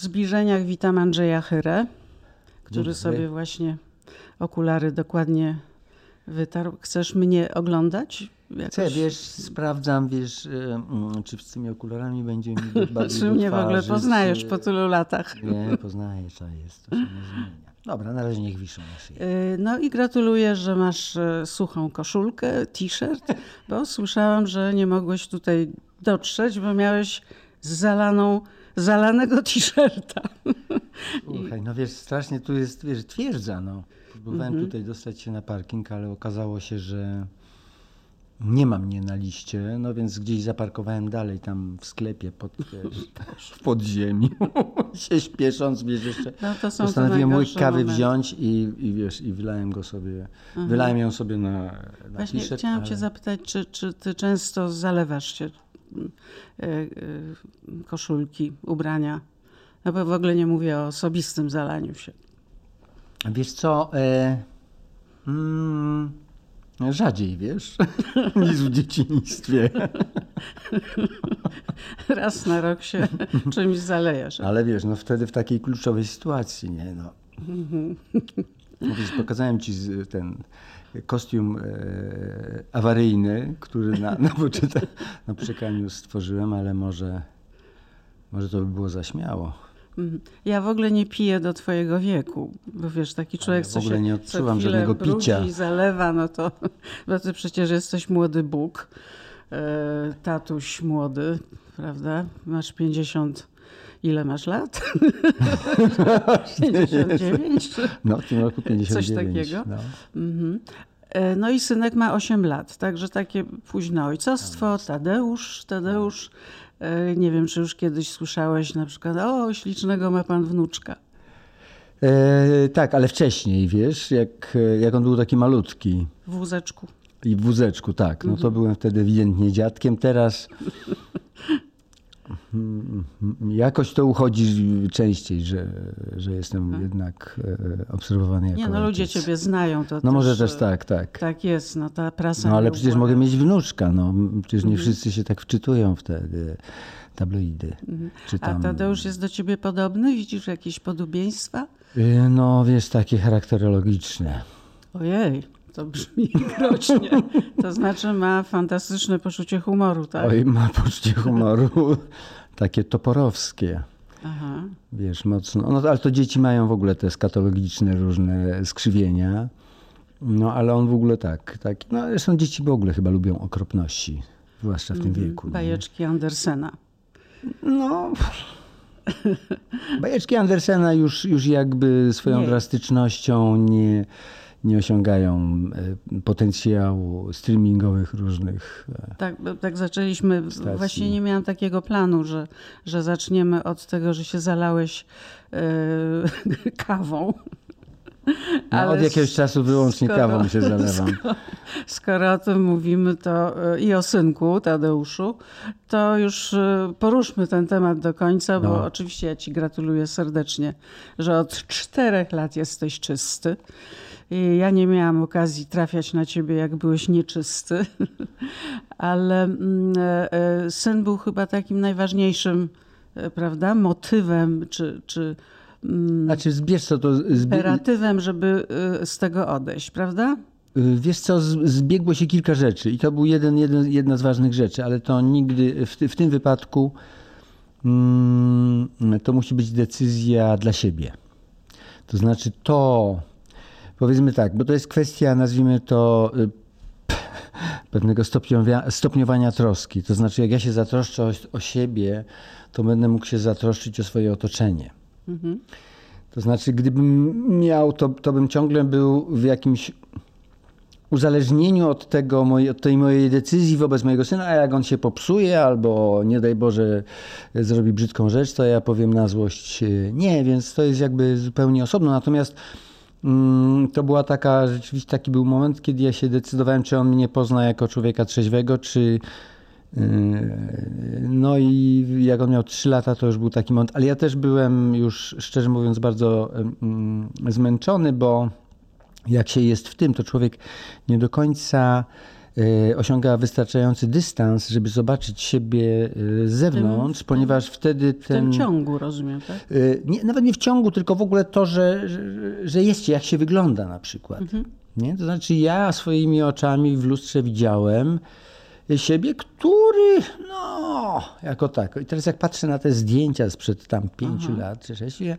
zbliżeniach witam Andrzeja Chyrę, który sobie właśnie okulary dokładnie wytarł. Chcesz mnie oglądać? Jakoś? Chcę, wiesz, sprawdzam, wiesz, y, mm, czy z tymi okularami będzie mi bardziej Czy mnie w ogóle poznajesz po tylu latach? Nie, poznaję, co jest, to się nie zmienia. Dobra, na razie niech wiszą na szyi. Yy, No i gratuluję, że masz e, suchą koszulkę, t-shirt, bo słyszałam, że nie mogłeś tutaj dotrzeć, bo miałeś zalaną, zalanego t-shirta. Słuchaj, no wiesz, strasznie tu jest, wiesz, twierdza, no. Próbowałem Mhm. tutaj dostać się na parking, ale okazało się, że nie ma mnie na liście, no więc gdzieś zaparkowałem dalej tam w sklepie pod, wiesz, w podziemiu, się śpiesząc, wiesz, jeszcze No to są postanowiłem najgorsze kawy momenty. wziąć i, i wiesz, i wylałem go sobie, wylałem ją sobie na, na Właśnie t-shirt, chciałam ale- cię zapytać, czy, czy ty często zalewasz się mm, koszulki, ubrania? No bo w ogóle nie mówię o osobistym zalaniu się. Wiesz co, e, mm, rzadziej, wiesz, niż w dzieciństwie. Raz na rok się czymś zalejesz. Ale wiesz, no wtedy w takiej kluczowej sytuacji, nie no. No Wiesz, pokazałem ci ten kostium e, awaryjny, który na, na, poczyta, na stworzyłem, ale może, może to by było za śmiało. Mhm. Ja w ogóle nie piję do twojego wieku, bo wiesz, taki człowiek, w co ogóle się nie co odczuwam żadnego picia. i zalewa, no to, bo ty przecież jesteś młody Bóg, e, tatuś młody, prawda? Masz 50, ile masz lat? 59? czy- No w tym roku 59. takiego? No. Mhm. E, No i synek ma 8 lat, także takie późne ojcostwo. Tadeusz, Tadeusz, e, nie wiem, czy już kiedyś słyszałeś na przykład, o, ślicznego ma pan wnuczka. E, tak, ale wcześniej, wiesz, jak, jak on był taki malutki. W wózeczku. I w wózeczku, tak. No to byłem wtedy ewidentnie dziadkiem. Teraz jakoś to uchodzi częściej, że, że jestem jednak e, obserwowany jako Nie, no ludzie ojciec. ciebie znają. To No może też, też e, tak, tak. Tak jest, no ta prasa. No ale przecież mogę mieć wnuczka, no. Przecież Mhm. nie wszyscy się tak wczytują w te e, tabloidy. Mhm. A. Tadeusz jest do ciebie podobny? Widzisz jakieś podobieństwa? E, No wiesz, takie charakterologiczne. Ojej, to brzmi groźnie. To znaczy ma fantastyczne poczucie humoru, tak? Oj, ma poczucie humoru takie toporowskie. Aha. Wiesz, mocno. No ale to dzieci mają w ogóle te skatologiczne różne skrzywienia. No ale on w ogóle tak. tak. No zresztą dzieci w ogóle chyba lubią okropności. Zwłaszcza w tym wieku. nie? Bajeczki Andersena. No. Bajeczki Andersena już, już jakby swoją Nie. drastycznością nie, nie osiągają e, potencjału streamingowych różnych. e, Tak, bo tak zaczęliśmy. Stacji. Właśnie nie miałam takiego planu, że, że zaczniemy od tego, że się zalałeś e, kawą. No, Ale od jakiegoś czasu wyłącznie skoro- kawą się zalewam. Skoro o tym mówimy to i o synku Tadeuszu, to już poruszmy ten temat do końca, bo No. oczywiście ja ci gratuluję serdecznie, że od czterech lat jesteś czysty. Ja nie miałam okazji trafiać na ciebie, jak byłeś nieczysty, ale mm, e, e, syn był chyba takim najważniejszym, e, prawda, motywem czy, czy mm, Znaczy, zbierz co to. Zbie... imperatywem, żeby z tego odejść, prawda? Wiesz co, zbiegło się kilka rzeczy i to był jeden, jeden, jedna z ważnych rzeczy, ale to nigdy, w, w tym wypadku mm, to musi być decyzja dla siebie. To znaczy to, powiedzmy tak, bo to jest kwestia, nazwijmy to y, pewnego stopniowania, stopniowania troski. To znaczy jak ja się zatroszczę o, o siebie, to będę mógł się zatroszczyć o swoje otoczenie. To znaczy, gdybym miał, to, to bym ciągle był w jakimś uzależnieniu od, tego, od tej mojej decyzji wobec mojego syna, a jak on się popsuje albo nie daj Boże zrobi brzydką rzecz, to ja powiem na złość e, nie, więc to jest jakby zupełnie osobno. Natomiast to była taka, rzeczywiście taki był moment, kiedy ja się decydowałem, czy on mnie pozna jako człowieka trzeźwego, czy Yy, No i jak on miał 3 lata, to już był taki moment, ale ja też byłem już, szczerze mówiąc, bardzo mm, zmęczony, bo jak się jest w tym, to człowiek nie do końca osiąga wystarczający dystans, żeby zobaczyć siebie e, z zewnątrz, ponieważ wtedy W ten... tym ciągu, rozumiem, tak? E, Nie, nawet nie w ciągu, tylko w ogóle to, że, że, że jest się, jak się wygląda na przykład. Nie? To znaczy ja swoimi oczami w lustrze widziałem siebie, który no, jako tak. I teraz jak patrzę na te zdjęcia sprzed tam pięciu lat czy sześciu, ja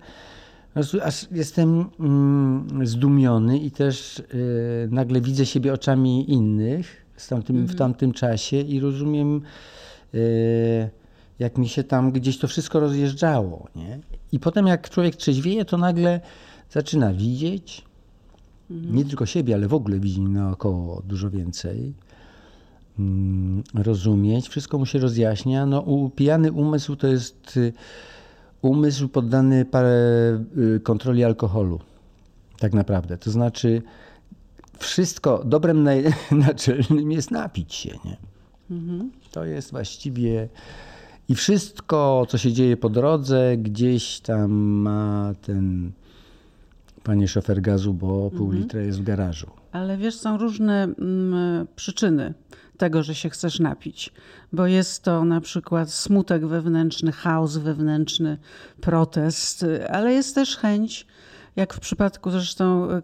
aż jestem mm, zdumiony i też y, nagle widzę siebie oczami innych z tamtym, w tamtym czasie i rozumiem y, jak mi się tam gdzieś to wszystko rozjeżdżało. Nie? I potem jak człowiek trzeźwieje, to nagle zaczyna widzieć nie tylko siebie, ale w ogóle widzi naokoło dużo więcej. Mm, Rozumieć, wszystko mu się rozjaśnia. No, u- pijany umysł to jest y, umysł poddany parę y, kontroli alkoholu. Tak naprawdę. To znaczy, wszystko dobrem naj- naczelnym jest napić się. Nie? To jest właściwie. I wszystko, co się dzieje po drodze, gdzieś tam ma ten. Panie szofer gazu, bo pół litra jest w garażu. Ale wiesz, są różne mm, przyczyny tego, że się chcesz napić. Bo jest to na przykład smutek wewnętrzny, chaos wewnętrzny, protest, y, ale jest też chęć, jak w przypadku zresztą y,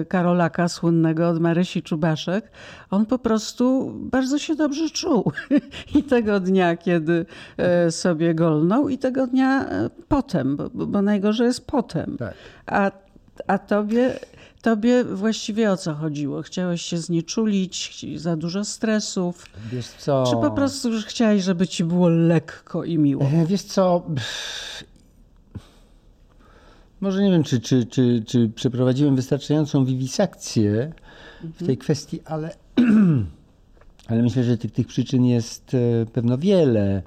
y, Karolaka słynnego od Marysi Czubaszek, on po prostu bardzo się dobrze czuł. I tego dnia, kiedy e, sobie golnął, i tego dnia e, potem, bo, bo najgorzej jest potem. Tak. A, a tobie, tobie właściwie o co chodziło? Chciałeś się znieczulić, za dużo stresów? Wiesz co? Czy po prostu już chciałeś, żeby ci było lekko i miło? E, Wiesz co? Może nie wiem, czy, czy, czy, czy przeprowadziłem wystarczającą wiwisakcję w tej kwestii, ale, ale myślę, że tych, tych przyczyn jest e, pewno wiele.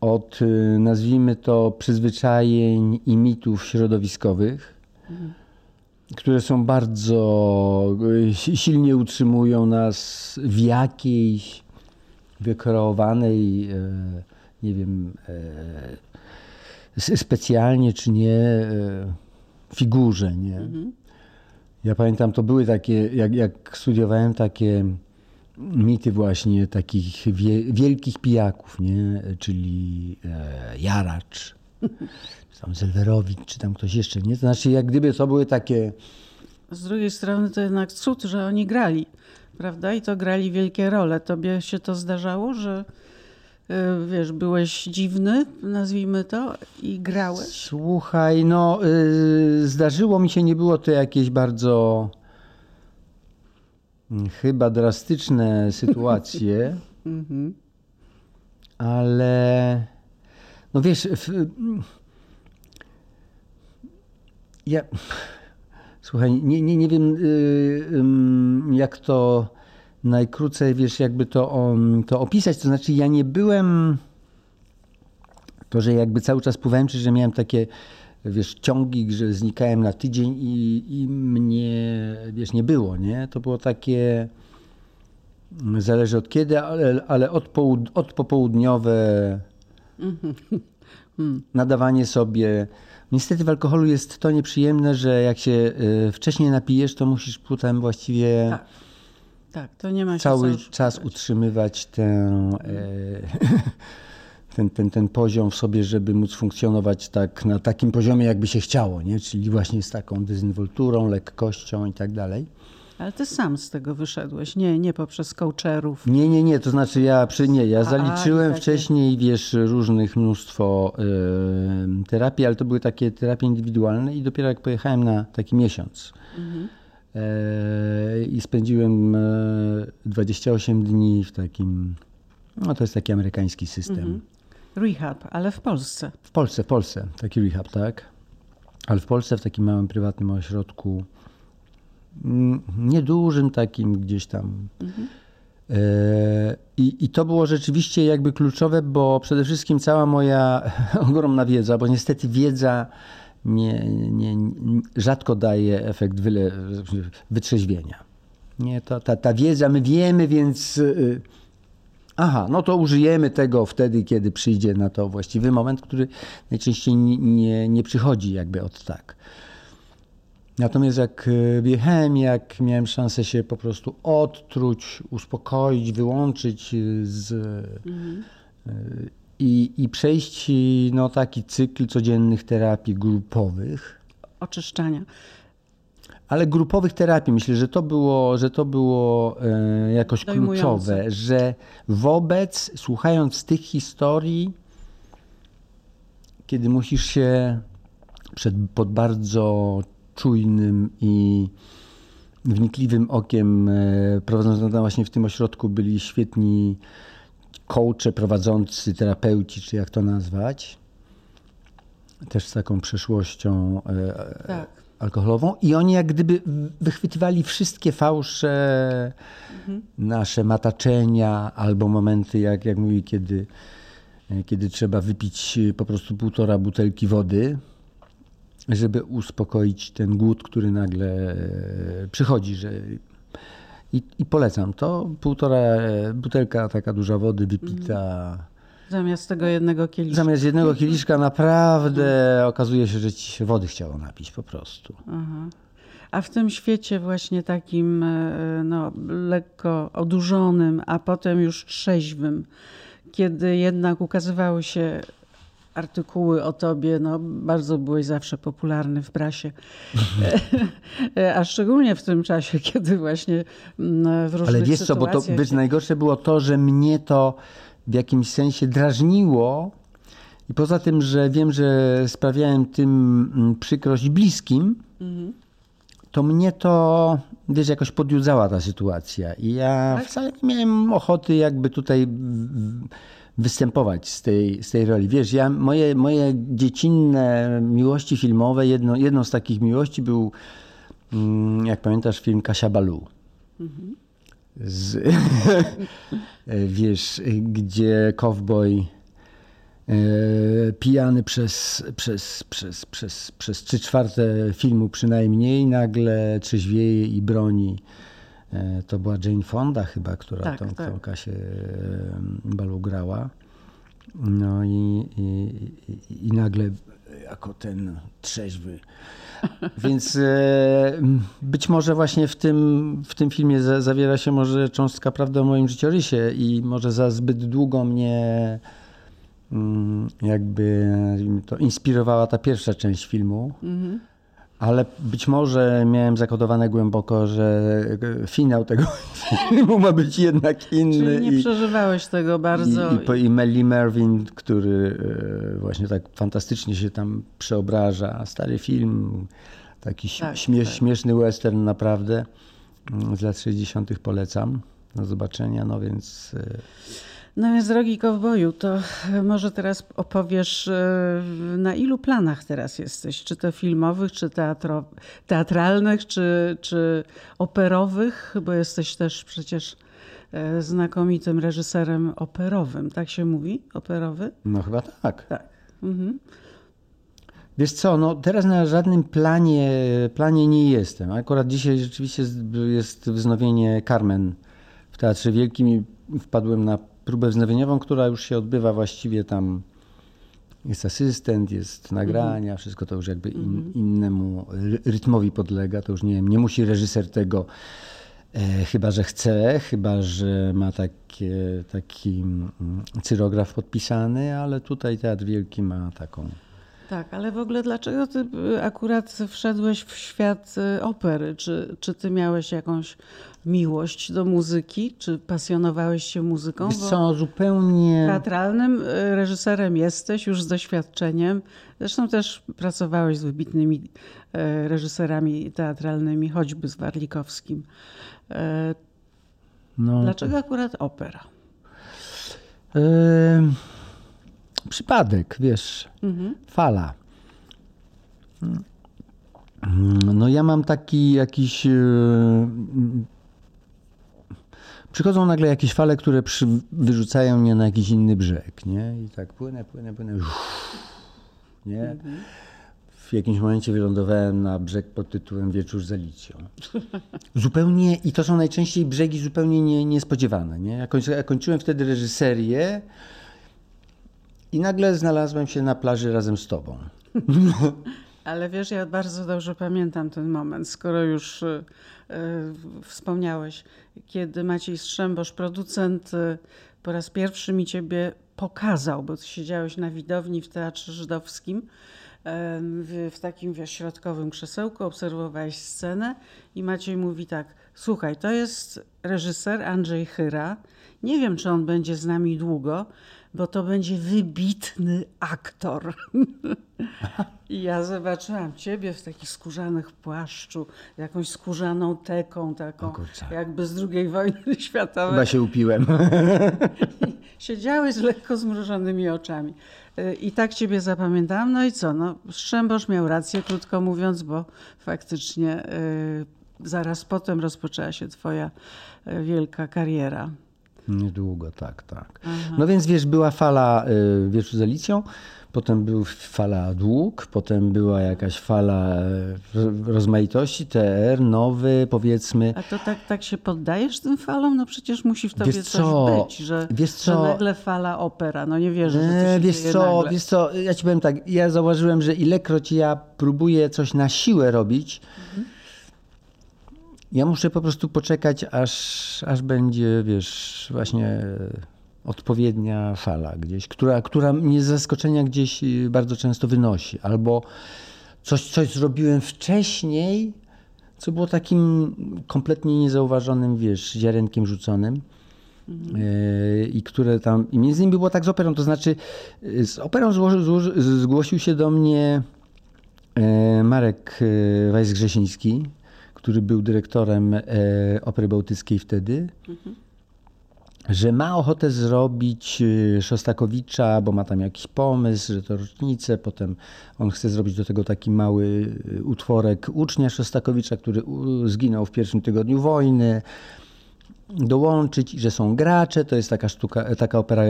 Od, e, nazwijmy to, przyzwyczajeń i mitów środowiskowych, które są bardzo e, si- silnie utrzymują nas w jakiejś wykreowanej, nie wiem, specjalnie czy nie, e, figurze, nie? Ja pamiętam, to były takie, jak, jak studiowałem takie mity właśnie takich wie, wielkich pijaków, nie? Czyli e, Jaracz, czy tam Zelwerowicz, czy tam ktoś jeszcze, nie? To znaczy, jak gdyby to były takie... Z drugiej strony to jednak cud, że oni grali, prawda? I to grali wielkie role. Tobie się to zdarzało, że wiesz, byłeś dziwny, nazwijmy to, i grałeś? Słuchaj, no y, zdarzyło mi się, nie było to jakieś bardzo mm, chyba drastyczne sytuacje, ale no wiesz, w, ja słuchaj, nie, nie, nie wiem y, jak to najkrócej, wiesz, jakby to, to opisać, to znaczy ja nie byłem to, że jakby cały czas pływałem, czy że miałem takie, wiesz, ciągi, że znikałem na tydzień i, i mnie, wiesz, nie było, nie? To było takie, zależy od kiedy, ale, ale od, połud- od popołudniowe nadawanie sobie. Niestety w alkoholu jest to nieprzyjemne, że jak się y, wcześniej napijesz, to musisz potem właściwie Tak. Tak, to nie ma cały czas utrzymywać e, ten, ten, ten poziom w sobie, żeby móc funkcjonować tak na takim poziomie, jakby się chciało, nie? czyli właśnie z taką dezynwolturą, lekkością i tak dalej. Ale ty sam z tego wyszedłeś, nie, nie poprzez coacherów. Nie, nie, nie, to znaczy ja przy nie, ja zaliczyłem takie- wcześniej, wiesz, różnych mnóstwo e, terapii, ale to były takie terapie indywidualne i dopiero jak pojechałem na taki miesiąc e, i spędziłem e, 28 dni w takim, no to jest taki amerykański system. Rehab, ale w Polsce. W Polsce, w Polsce, taki rehab, tak? Ale w Polsce w takim małym prywatnym ośrodku, mm, niedużym takim gdzieś tam. E, I, I to było rzeczywiście jakby kluczowe, bo przede wszystkim cała moja ogromna wiedza, bo niestety wiedza nie, nie, rzadko daje efekt wyle, wytrzeźwienia. Nie, to, ta, ta wiedza, my wiemy, więc y, Aha, no to użyjemy tego wtedy, kiedy przyjdzie na to właściwy moment, który najczęściej nie, nie, nie przychodzi jakby od tak. Natomiast jak e, wjechałem, jak miałem szansę się po prostu odtruć, uspokoić, wyłączyć z, mhm. I, i przejść no, taki cykl codziennych terapii grupowych. Oczyszczania. Ale grupowych terapii, myślę, że to było, że to było e, jakoś kluczowe, że wobec, słuchając tych historii, kiedy musisz się przed, pod bardzo czujnym i wnikliwym okiem e, prowadząc właśnie w tym ośrodku byli świetni coache, prowadzący, terapeuci, czy jak to nazwać. Też z taką przeszłością e, tak. alkoholową. I oni jak gdyby wychwytywali wszystkie fałsze, mhm. nasze mataczenia albo momenty, jak, jak mówi, kiedy, kiedy trzeba wypić po prostu półtora butelki wody żeby uspokoić ten głód, który nagle przychodzi. Że... I, I, polecam to. Półtora e, butelka taka duża wody wypita. Mhm. Zamiast tego jednego kieliszka. Zamiast jednego kieliszka naprawdę mhm. okazuje się, że ci się wody chciało napić po prostu. Aha. A w tym świecie właśnie takim e, no, lekko odurzonym, a potem już trzeźwym, kiedy jednak ukazywały się artykuły o tobie, no, bardzo byłeś zawsze popularny w prasie. A szczególnie w tym czasie, kiedy właśnie mm, w różnych Ale wiesz co, bo to być najgorsze było to, że mnie to w jakimś sensie drażniło. I poza tym, że wiem, że sprawiałem tym mm, przykrość bliskim, mhm. to mnie to, wiesz, jakoś podjudzała ta sytuacja. I ja wcale nie miałem ochoty jakby tutaj występować z tej, z tej roli. Wiesz, ja, moje, moje dziecinne miłości filmowe, jedno, jedną z takich miłości był, mm, jak pamiętasz, film Kasia Balu. Mhm. Z, wiesz, gdzie cowboy e, pijany przez, przez, przez, przez, przez trzy czwarte filmu przynajmniej nagle trzeźwieje i broni to była Jane Fonda chyba, która tak, tą, tak. tą Kasię Balu grała. No i, i, i, nagle jako ten trzeźwy. Więc e, być może właśnie w tym, w tym filmie zawiera się może cząstka prawdy o moim życiorysie i może za zbyt długo mnie mm, jakby to inspirowała ta pierwsza część filmu. Mhm. Ale być może miałem zakodowane głęboko, że finał tego filmu ma być jednak inny. Czyli nie i, przeżywałeś tego bardzo. I, i, i Melly Mervyn, który e, właśnie tak fantastycznie się tam przeobraża. Stary film, taki tak, śmiesz, tak. śmieszny western naprawdę mm, z lat 60. polecam do zobaczenia. No więc. E, no więc drogi kowboju, to może teraz opowiesz, e, na ilu planach teraz jesteś? Czy to filmowych, czy teatro, teatralnych, czy, czy operowych? Bo jesteś też przecież e, znakomitym reżyserem operowym. Tak się mówi? Operowy? No chyba tak. Tak. Mhm. Wiesz co, no teraz na żadnym planie, planie nie jestem. Akurat dzisiaj rzeczywiście jest wznowienie Carmen w Teatrze Wielkim i wpadłem na próbę wznowieniową, która już się odbywa właściwie tam. Jest asystent, jest nagrania, mhm. wszystko to już jakby in, mhm. innemu rytmowi podlega. To już nie, nie musi reżyser tego, e, chyba że chce, chyba że ma takie, taki mm, cyrograf podpisany, ale tutaj Teatr Wielki ma taką tak, ale w ogóle dlaczego ty y, akurat wszedłeś w świat y, opery? Czy, czy ty miałeś jakąś miłość do muzyki? Czy pasjonowałeś się muzyką? Wiesz co, zupełnie... Teatralnym y, reżyserem jesteś już z doświadczeniem. Zresztą też pracowałeś z wybitnymi reżyserami teatralnymi, choćby z Warlikowskim. No, dlaczego akurat opera? Yy przypadek, wiesz, mhm. fala. No ja mam taki jakiś... E, przychodzą nagle jakieś fale, które przy, wyrzucają mnie na jakiś inny brzeg, nie? I tak płynę, płynę, płynę, nie? Mhm. W jakimś momencie wylądowałem na brzeg pod tytułem Wieczór z Alicją. Zupełnie, i to są najczęściej brzegi zupełnie nie, niespodziewane, nie? Ja kończyłem wtedy reżyserię, i nagle znalazłem się na plaży razem z tobą. Ale wiesz, ja bardzo dobrze pamiętam ten moment, skoro już y, y, wspomniałeś, kiedy Maciej Strzembosz, producent, y, po raz pierwszy mi ciebie pokazał, bo ty siedziałeś na widowni w Teatrze Żydowskim, w, w takim wiesz, środkowym krzesełku, obserwowałeś scenę i Maciej mówi tak, słuchaj, to jest reżyser Andrzej Chyra, nie wiem, czy on będzie z nami długo, bo to będzie wybitny aktor. I ja zobaczyłam ciebie w takich skórzanych płaszczu, jakąś skórzaną teką taką, jakby z II wojny światowej. Chyba się upiłem. Siedziałeś z lekko zmrużonymi oczami. I tak ciebie zapamiętałam. No i co? No, Strzembosz miał rację, krótko mówiąc, bo faktycznie y, zaraz potem rozpoczęła się twoja y, wielka kariera. Niedługo, tak, tak. Aha. No więc wiesz, była fala y, Wieczu z Alicją, potem była fala Dług, potem była jakaś fala y, rozmaitości, TR, nowy powiedzmy. A to tak, tak się poddajesz tym falom? No przecież musi w tobie wiesz coś co? być, że, wiesz co? że nagle fala opera. No nie wierzę, że to się Wiesz co, nagle. wiesz co, ja ci powiem tak, ja zauważyłem, że ilekroć ja próbuję coś na siłę robić, mhm ja muszę po prostu poczekać, aż, aż będzie, wiesz, właśnie odpowiednia fala gdzieś, która, która mnie z zaskoczenia gdzieś y, bardzo często wynosi. Albo coś, coś zrobiłem wcześniej, co było takim kompletnie niezauważonym, wiesz, ziarenkiem rzuconym. Mhm. I które tam, i między innymi było tak z operą, to znaczy y, z operą złoży, złoży, zgłosił się do mnie Marek Wajs-Grzesiński, który był dyrektorem e, Opery Bałtyckiej wtedy, mhm. że ma ochotę zrobić e, Szostakowicza, bo ma tam jakiś pomysł, że to rocznicę, potem on chce zrobić do tego taki mały e, utworek ucznia Szostakowicza, który zginął w pierwszym tygodniu wojny dołączyć i że są gracze. To jest taka sztuka, taka opera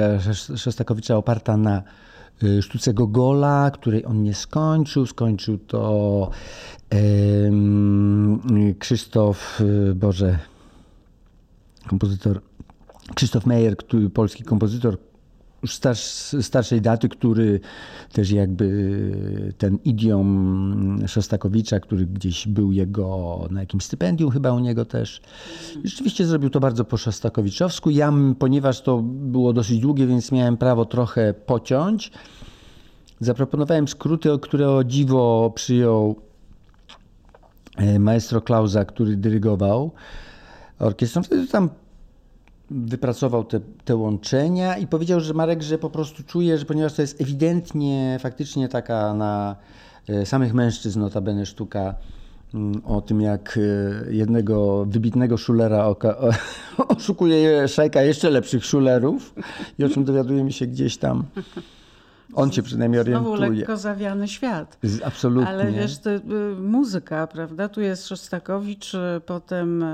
Szostakowicza oparta na sztuce Gogola, której on nie skończył. Skończył to Krzysztof, y, Boże, kompozytor, Krzysztof Meyer, który, polski kompozytor starsz, starszej daty, który też jakby ten idiom Szostakowicza, który gdzieś był jego na jakimś stypendium chyba u niego też. Rzeczywiście zrobił to bardzo po szostakowiczowsku. Ja, ponieważ to było dosyć długie, więc miałem prawo trochę pociąć, zaproponowałem skróty, które o dziwo przyjął E, maestro Klausa, który dyrygował orkiestrą, wtedy tam wypracował te, te łączenia i powiedział, że Marek, że po prostu czuje, że ponieważ to jest ewidentnie faktycznie taka na e, samych mężczyzn notabene sztuka mm, o tym, jak e, jednego wybitnego szulera oka, o, oszukuje szajka jeszcze lepszych szulerów i o czym dowiadujemy się gdzieś tam on cię przynajmniej orientuje. Znowu lekko zawiany świat. Absolutnie. Ale wiesz, to y, muzyka, prawda? Tu jest Szostakowicz, y, potem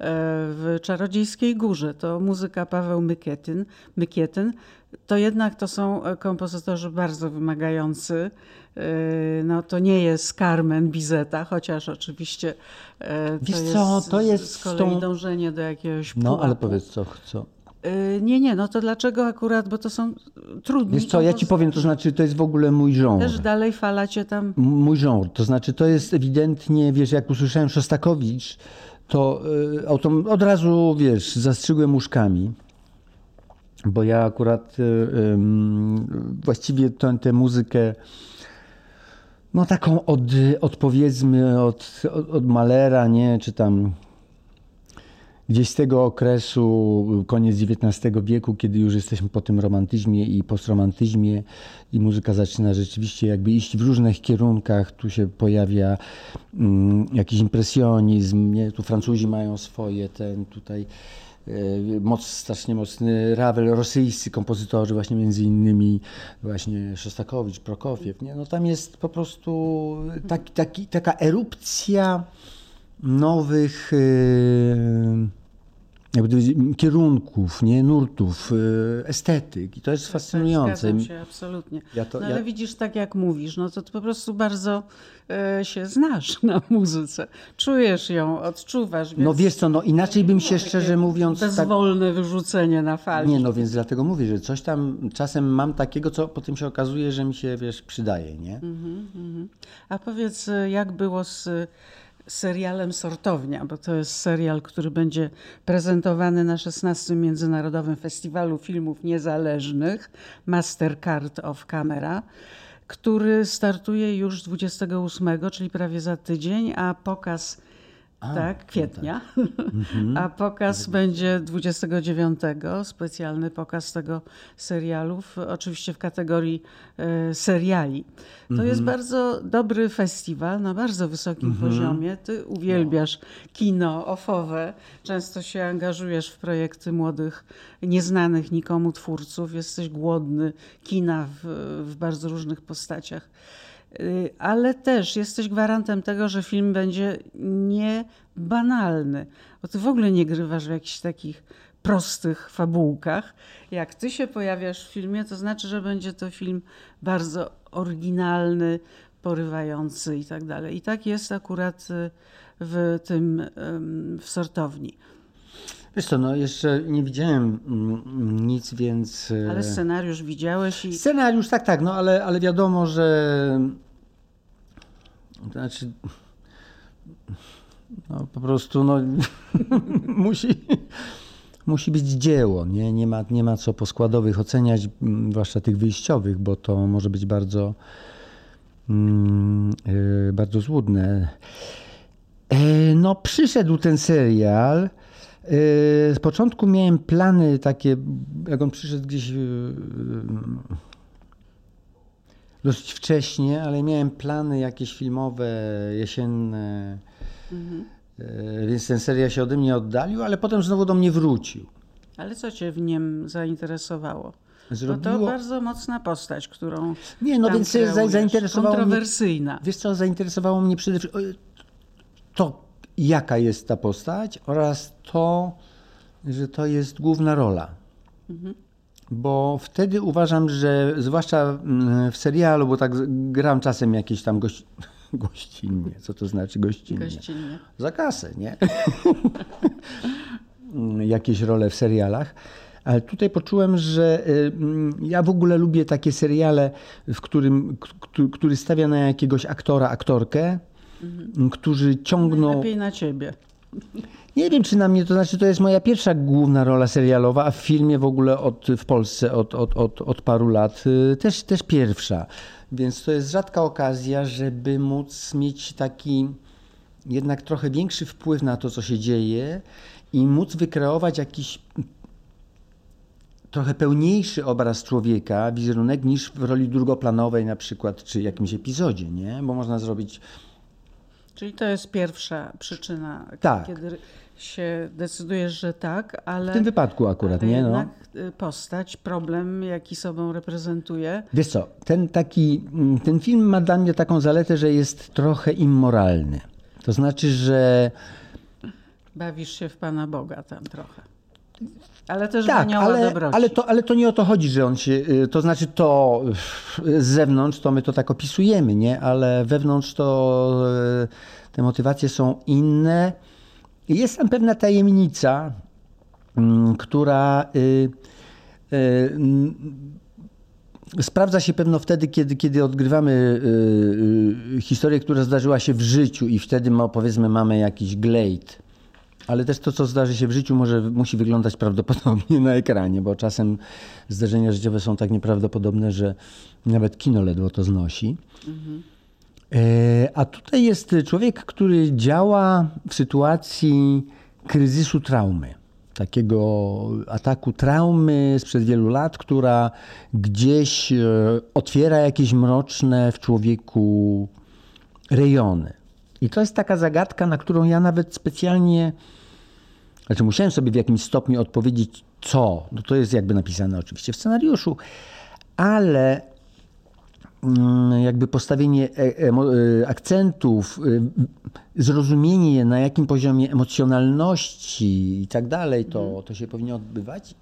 w Czarodziejskiej Górze to muzyka Paweł Mykietyn. Mykietyn. To jednak to są kompozytorzy bardzo wymagający. No, to nie jest Carmen Bizeta, chociaż oczywiście to Wiesz jest, co, to jest z kolei tą... dążenie do jakiegoś No, ale powiedz co, co, nie, nie, no to dlaczego akurat, bo to są trudni. Wiesz co, ja ci powiem, to znaczy to jest w ogóle mój żołd. Też dalej fala cię tam... Mój żołd, to znaczy to jest ewidentnie, wiesz, jak usłyszałem Szostakowicz, to y, od razu, wiesz, zastrzygłem łóżkami. Bo ja akurat y, właściwie tę, tę muzykę no taką od, od powiedzmy od, od Malera, nie, czy tam gdzieś z tego okresu, koniec XIX wieku, kiedy już jesteśmy po tym romantyzmie i postromantyzmie i muzyka zaczyna rzeczywiście jakby iść w różnych kierunkach, tu się pojawia mm, jakiś impresjonizm, nie? tu Francuzi mają swoje, ten tutaj e, moc, strasznie mocny Ravel, rosyjscy kompozytorzy, właśnie między innymi właśnie Szostakowicz, Prokofiew, nie? No tam jest po prostu taki, taki, taka erupcja nowych yy, kierunków, nie, nurtów, y, estetyk i to jest fascynujące. Zgadzam się, absolutnie. Ja to- no, ale ja- widzisz, tak jak mówisz, no to ty po prostu bardzo e, się znasz na muzyce. Czujesz ją, odczuwasz. No więc wiesz co, no inaczej bym się szczerze mówiąc... tak- Bezwolne wyrzucenie na fali. Nie, no więc dlatego mówię, że coś tam czasem mam takiego, co potem się okazuje, że mi się, wiesz, przydaje, nie? Mhm. A powiedz, jak było z serialem Sortownia, bo to jest serial, który będzie prezentowany na 16. Międzynarodowym Festiwalu Filmów Niezależnych Mastercard of Camera, który startuje już 28, czyli prawie za tydzień, a pokaz tak, kwietnia. A pokaz będzie 29, specjalny pokaz tego serialu, oczywiście w kategorii e, seriali. To jest bardzo dobry festiwal na bardzo wysokim poziomie. Ty uwielbiasz kino ofowe, często się angażujesz w projekty młodych, nieznanych nikomu twórców, jesteś głodny kina w, w bardzo różnych postaciach. Y, ale też jesteś gwarantem tego, że film będzie nie banalny, bo ty w ogóle nie grywasz w jakichś takich prostych fabułkach. Jak ty się pojawiasz w filmie, to znaczy, że będzie to film bardzo oryginalny, porywający i tak dalej. I tak jest akurat y, w tym, ym, w sortowni. Wiesz co, no jeszcze nie widziałem mm, nic, więc... e, Ale scenariusz widziałeś i Scenariusz, tak, tak, no ale, ale wiadomo, że... Znaczy... No po prostu, no... musi... Musi być dzieło, nie? Nie, ma, nie ma co po składowych oceniać, mm, zwłaszcza tych wyjściowych, bo to może być bardzo, e, bardzo złudne. E, No, przyszedł ten serial. E, Z początku miałem plany takie, jak on przyszedł gdzieś e, dosyć wcześnie, ale miałem plany jakieś filmowe, jesienne. E, Więc ten serial się ode mnie oddalił, ale potem znowu do mnie wrócił. Ale co cię w nim zainteresowało? Bo to Zrobiło- bardzo mocna postać, którą. Nie, no więc kreujesz. zainteresowało mnie- Kontrowersyjna. Wiesz co, zainteresowało mnie przede wszystkim e, to, jaka jest ta postać oraz to, że to jest główna rola. Bo wtedy uważam, że zwłaszcza mm, w serialu, bo tak gram czasem jakieś tam gości... gościnnie. Co to znaczy gościnnie? Gościnnie. Za kasę, nie? Jakieś role w serialach. Ale tutaj poczułem, że y, mm, ja w ogóle lubię takie seriale, w którym, który stawia na jakiegoś aktora, aktorkę, m, którzy ciągną. Lepiej na ciebie. Nie wiem, czy na mnie, to znaczy, to jest moja pierwsza główna rola serialowa, a w filmie w ogóle od, w Polsce od, od, od, od paru lat y, też, też pierwsza. Więc to jest rzadka okazja, żeby móc mieć taki jednak trochę większy wpływ na to, co się dzieje i móc wykreować jakiś trochę pełniejszy obraz człowieka, wizerunek, niż w roli drugoplanowej na przykład, czy jakimś epizodzie, nie? Bo można zrobić Czyli to jest pierwsza przyczyna, Tak. kiedy się decydujesz, że tak, ale. w tym wypadku akurat, nie? No. jednak y, postać, problem, jaki sobą reprezentuje. Wiesz co, ten taki, mm, ten film ma dla mnie taką zaletę, że jest trochę immoralny. To znaczy, że Bawisz się w Pana Boga tam trochę. Ale też tak, anioła ale, dobroci. ale, to, ale to nie o to chodzi, że on się, y, to znaczy to y, z zewnątrz to my to tak opisujemy, nie? Ale wewnątrz to y, te motywacje są inne. Jest tam pewna tajemnica, mm, która mm, sprawdza się pewno wtedy, kiedy, kiedy odgrywamy historię, która zdarzyła się w życiu i wtedy ma, powiedzmy mamy jakiś glejt. Ale też to, co zdarzy się w życiu, może musi wyglądać prawdopodobnie na ekranie, bo czasem zdarzenia życiowe są tak nieprawdopodobne, że nawet kino ledwo to znosi. E, A tutaj jest człowiek, który działa w sytuacji kryzysu traumy. Takiego ataku traumy sprzed wielu lat, która gdzieś e, otwiera jakieś mroczne w człowieku rejony. I to jest taka zagadka, na którą ja nawet specjalnie, znaczy musiałem sobie w jakimś stopniu odpowiedzieć, co. No to jest jakby napisane oczywiście w scenariuszu, ale mm, jakby postawienie e- e, akcentów, e, zrozumienie na jakim poziomie emocjonalności i tak dalej to, to się powinno odbywać.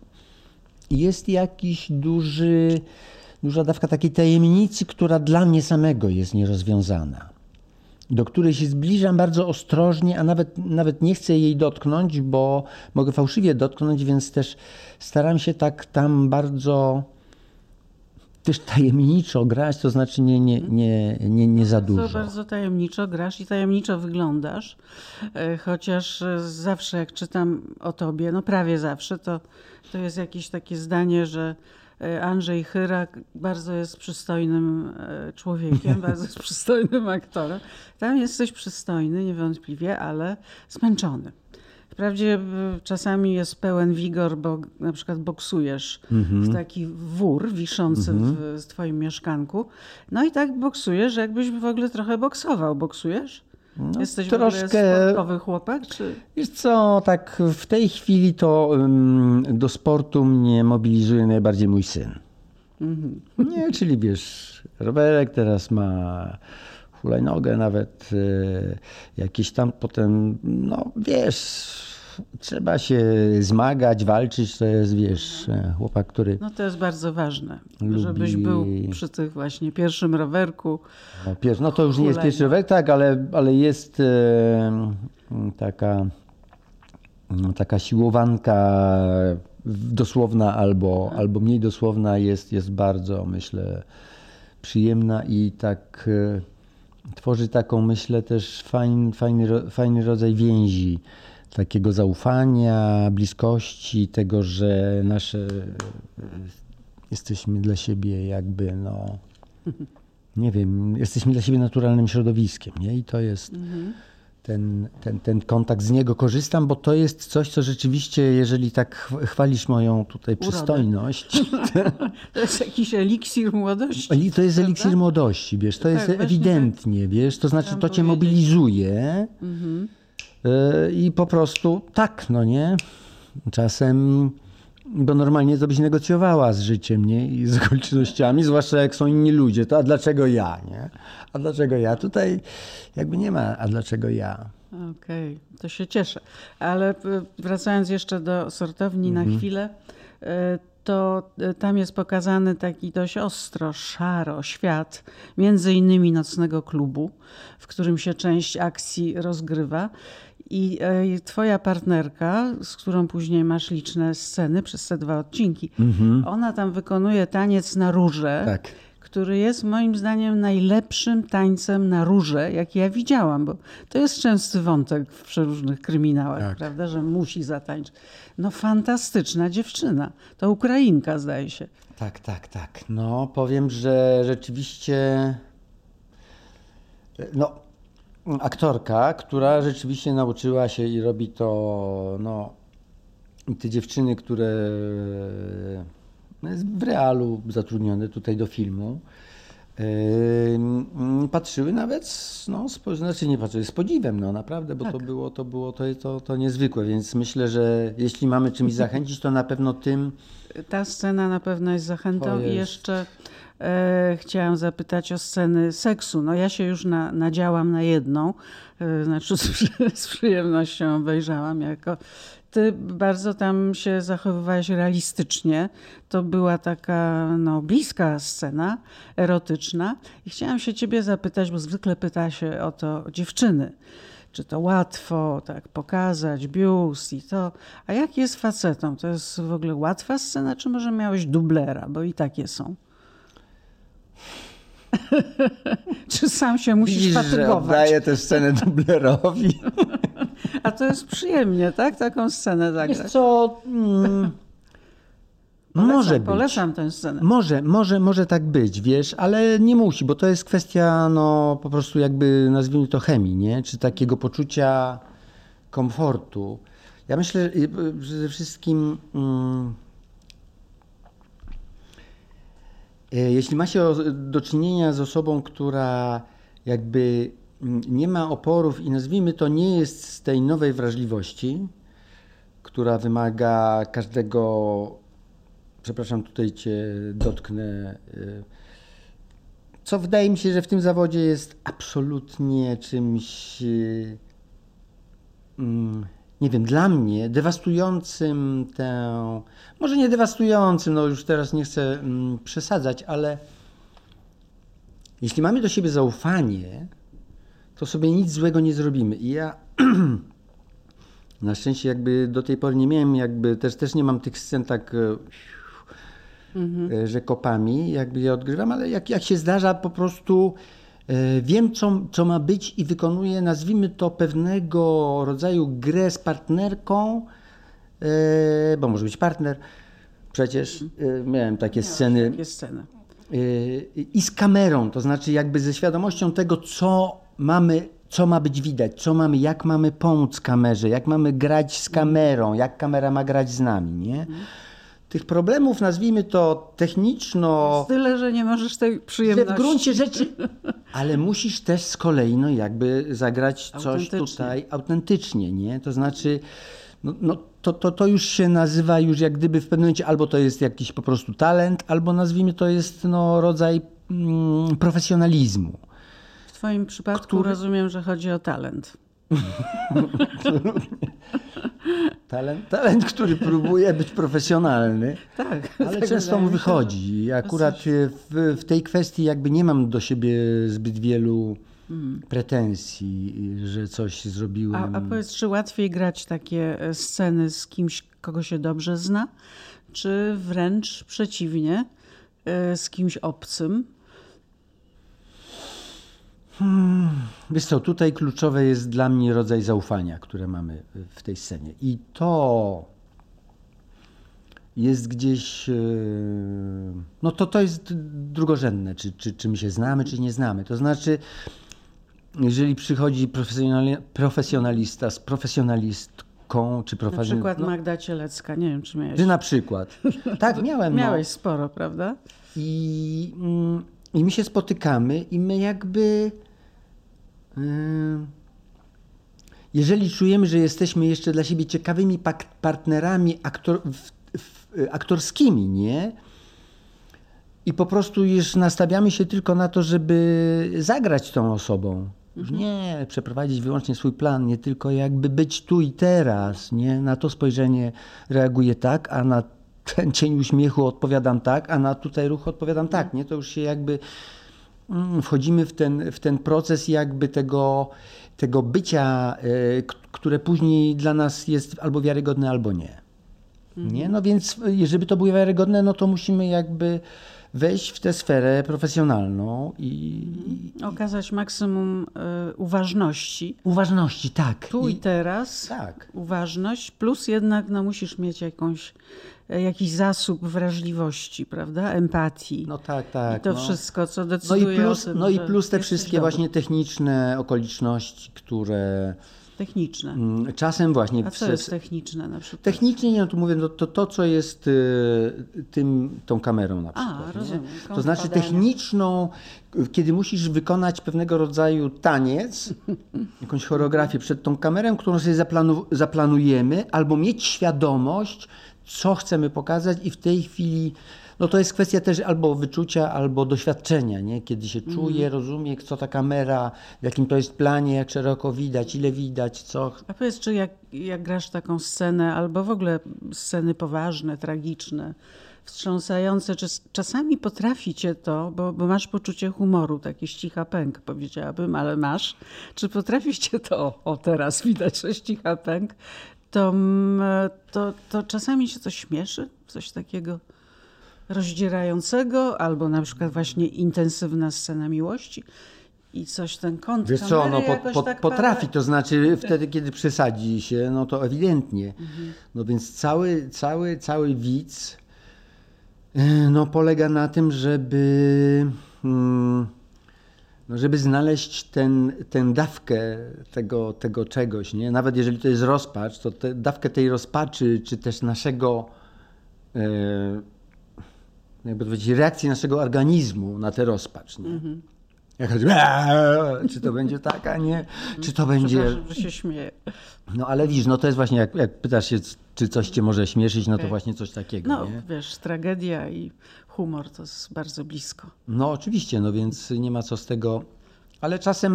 Jest jakiś duży, duża dawka takiej tajemnicy, która dla mnie samego jest nierozwiązana. Do której się zbliżam bardzo ostrożnie, a nawet, nawet nie chcę jej dotknąć, bo mogę fałszywie dotknąć, więc też staram się tak tam bardzo też tajemniczo grać, to znaczy nie, nie, nie, nie, nie za Bardzo, dużo. bardzo tajemniczo grasz i tajemniczo wyglądasz. E, Chociaż zawsze jak czytam o tobie, no prawie zawsze, to, to jest jakieś takie zdanie, że Andrzej Chyrak bardzo jest przystojnym e, człowiekiem, bardzo jest przystojnym aktorem. Tam jesteś przystojny, niewątpliwie, ale zmęczony. Wprawdzie e, czasami jest pełen wigor, bo na przykład boksujesz w taki wór wiszący w, w twoim mieszkanku. No i tak boksujesz, jakbyś w ogóle trochę boksował. Boksujesz? Jesteś w ogóle troszkę- sportowy chłopak? Czy... Wiesz co, tak w tej chwili to ym, do sportu mnie mobilizuje najbardziej mój syn. Nie, czyli wiesz, rowerek teraz ma hulajnogę nawet, y, jakieś tam potem, no wiesz, trzeba się zmagać, walczyć, to jest, wiesz, e, chłopak, który No to jest bardzo ważne, Lubi- żebyś był przy tych właśnie pierwszym rowerku. No, pier- no to już nie jest pierwszy rower, tak, ale, ale jest e, taka, no, taka siłowanka dosłowna albo, albo mniej dosłowna jest, jest bardzo, myślę, przyjemna i tak e, tworzy taką, myślę, też fajny, fajny, fajny rodzaj więzi, takiego zaufania, bliskości, tego, że nasze jesteśmy dla siebie jakby, no, nie wiem, jesteśmy dla siebie naturalnym środowiskiem, nie? I to jest ten, ten, ten kontakt, z niego korzystam, bo to jest coś, co rzeczywiście, jeżeli tak chw- chwalisz moją tutaj Urodę. przystojność, To jest jakiś eliksir młodości. To jest prawda? eliksir młodości, wiesz, to jest Tak, właśnie ewidentnie, wiesz, to znaczy to cię powiedzieć. mobilizuje Mhm. Y, i po prostu tak, no nie? Czasem, bo normalnie to byś negocjowała z życiem, nie? I z okolicznościami, zwłaszcza jak są inni ludzie, to a dlaczego ja, nie? A dlaczego ja? Tutaj jakby nie ma, a dlaczego ja? Okej, to się cieszę. Ale p- wracając jeszcze do sortowni Mhm. na chwilę, y, to y, tam jest pokazany taki dość ostro, szaro świat, między innymi nocnego klubu, w którym się część akcji rozgrywa. I y, twoja partnerka, z którą później masz liczne sceny przez te dwa odcinki, ona tam wykonuje taniec na róże Tak. który jest moim zdaniem najlepszym tańcem na róże, jaki ja widziałam, bo to jest częsty wątek w przeróżnych kryminałach, Tak. prawda, że musi zatańczyć. No fantastyczna dziewczyna. To Ukrainka zdaje się. Tak, tak, tak. No, powiem, że rzeczywiście. No, aktorka, która rzeczywiście nauczyła się i robi to. No, te dziewczyny, które jest w realu zatrudnione tutaj do filmu. yy, Patrzyły nawet, no, z, znaczy nie patrzyły, z podziwem, no naprawdę, bo to było, to było, to, to, to niezwykłe, więc myślę, że jeśli mamy czymś zachęcić, to na pewno tym, Ta scena na pewno jest zachętą To i jest. jeszcze e, chciałam zapytać o sceny seksu. No ja się już na, nadziałam na jedną, e, znaczy z, z przyjemnością obejrzałam jako ty bardzo tam się zachowywałeś realistycznie. To była taka no, bliska scena, erotyczna. I chciałam się ciebie zapytać, bo zwykle pyta się o to dziewczyny. Czy to łatwo tak pokazać, biust i to. A jak jest facetom? To jest w ogóle łatwa scena, czy może miałeś dublera? Bo i takie są. czy sam się musisz Widzisz, że fatygować? oddaję tę scenę dublerowi. A to jest przyjemnie, tak? Taką scenę Wiesz zagrać. co, mm, Polecam, może być. Polecam tę scenę. Może, może, może tak być, wiesz, ale nie musi, bo to jest kwestia, no po prostu jakby nazwijmy to chemii, nie? Czy takiego poczucia komfortu. Ja myślę, że y, przede wszystkim, mm, e, jeśli ma się do czynienia z osobą, która jakby mm, nie ma oporów i nazwijmy to nie jest z tej nowej wrażliwości, która wymaga każdego przepraszam, tutaj cię dotknę, y, co wydaje mi się, że w tym zawodzie jest absolutnie czymś, yy, mm, nie wiem, dla mnie dewastującym tę, może nie dewastującym, no już teraz nie chcę mm, przesadzać, ale jeśli mamy do siebie zaufanie, to sobie nic złego nie zrobimy. I ja na szczęście jakby do tej pory nie miałem, jakby też, też nie mam tych scen tak, e, że kopami jakby je odgrywam, ale jak, jak się zdarza po prostu e, wiem, co, co ma być i wykonuję, nazwijmy to pewnego rodzaju grę z partnerką, e, bo może być partner, przecież e, miałem takie sceny Takie sceny. I z kamerą, to znaczy jakby ze świadomością tego, co mamy, co ma być widać, co mamy, jak mamy pomóc kamerze, jak mamy grać z kamerą, jak kamera ma grać z nami, nie? Tych problemów, nazwijmy to techniczno, Tyle, że nie możesz tej przyjemności. w gruncie rzeczy, ale musisz też z kolei no jakby zagrać coś tutaj autentycznie, nie? To znaczy, no, no to, to, to już się nazywa już jak gdyby w pewnym momencie albo to jest jakiś po prostu talent, albo nazwijmy to jest no rodzaj mm, profesjonalizmu. W twoim przypadku Który- rozumiem, że chodzi o talent. Talent, talent, który próbuje być profesjonalny, Tak. ale tak często mu wychodzi. I akurat w, w tej kwestii jakby nie mam do siebie zbyt wielu pretensji, że coś zrobiłem. A, a powiedz, czy łatwiej grać takie e, sceny z kimś, kogo się dobrze zna, czy wręcz przeciwnie, e, z kimś obcym? Wiesz co, tutaj kluczowe jest dla mnie rodzaj zaufania, które mamy w tej scenie. I to jest gdzieś. e, No to to jest drugorzędne, czy, czy, czy my się znamy, czy nie znamy. To znaczy, jeżeli przychodzi profesjonali- profesjonalista z profesjonalistką, czy Na profesjonalistą. przykład Magda Cielecka, nie wiem, czy miałeś. Czy na przykład. Tak, miałem. no. Miałeś sporo, prawda? I, mm, I my się spotykamy i my jakby. Ym, Jeżeli czujemy, że jesteśmy jeszcze dla siebie ciekawymi partnerami aktor, w, aktorskimi, nie? I po prostu już nastawiamy się tylko na to, żeby zagrać tą osobą. Już Nie przeprowadzić wyłącznie swój plan, nie tylko jakby być tu i teraz, nie? Na to spojrzenie reaguję tak, a na ten cień uśmiechu odpowiadam tak, a na tutaj ruch odpowiadam tak, nie? To już się jakby wchodzimy w ten, w ten proces jakby tego, tego bycia, k- które później dla nas jest albo wiarygodne, albo nie. Nie? No więc y, żeby to było wiarygodne, no to musimy jakby wejść w tę sferę profesjonalną i Okazać maksimum e, uważności. uważności, tak. Tu i, teraz tak. uważność, plus jednak no, musisz mieć jakąś, e, jakiś zasób wrażliwości, prawda? Empatii. No tak, tak. I to no. wszystko, co No decyduje i plus, o tym, no i plus te wszystkie dobry. właśnie techniczne okoliczności, które Techniczne. mm, czasem właśnie A co jest techniczne na przykład? Technicznie nie, no tu mówię, no to, to co jest y, tym, tą kamerą na przykład. nie? rozumiem. To znaczy Kąt padania. techniczną, kiedy musisz wykonać pewnego rodzaju taniec, jakąś choreografię przed tą kamerą, którą sobie zaplanu, zaplanujemy, albo mieć świadomość, co chcemy pokazać i w tej chwili, no to jest kwestia też albo wyczucia, albo doświadczenia, nie? kiedy się czuje, rozumie, co ta kamera, w jakim to jest planie, jak szeroko widać, ile widać, co, A powiedz, czy jak, jak grasz taką scenę, albo w ogóle sceny poważne, tragiczne, wstrząsające, czy czasami potrafi cię to, bo, bo masz poczucie humoru, taki ścicha pęk, powiedziałabym, ale masz. Czy potrafi cię to, o, teraz widać, że ścicha pęk, to, mm, to, to czasami się coś śmieszy, coś takiego rozdzierającego, albo na przykład właśnie intensywna scena miłości i coś ten kąt Wiesz co, no po, po, tak potrafi, parę- to znaczy wtedy, kiedy przesadzi się, no to ewidentnie. Mhm. No więc cały, cały, cały widz e, no, polega na tym, żeby, mm, no, żeby znaleźć ten, tę dawkę tego, tego czegoś, nie? Nawet jeżeli to jest rozpacz, to tę dawkę tej rozpaczy, czy też naszego e, jakby powiedzieć, reakcji naszego organizmu na tę rozpacz, nie? Mhm. Jak chodzi, "Eee", czy to będzie tak, a nie, czy to będzie... Że się śmieję. No ale widzisz, no to jest właśnie, jak, jak pytasz się, czy coś cię może śmieszyć, no to właśnie coś takiego, No, nie? wiesz, tragedia i humor to jest bardzo blisko. No oczywiście, no więc nie ma co z tego. Ale czasem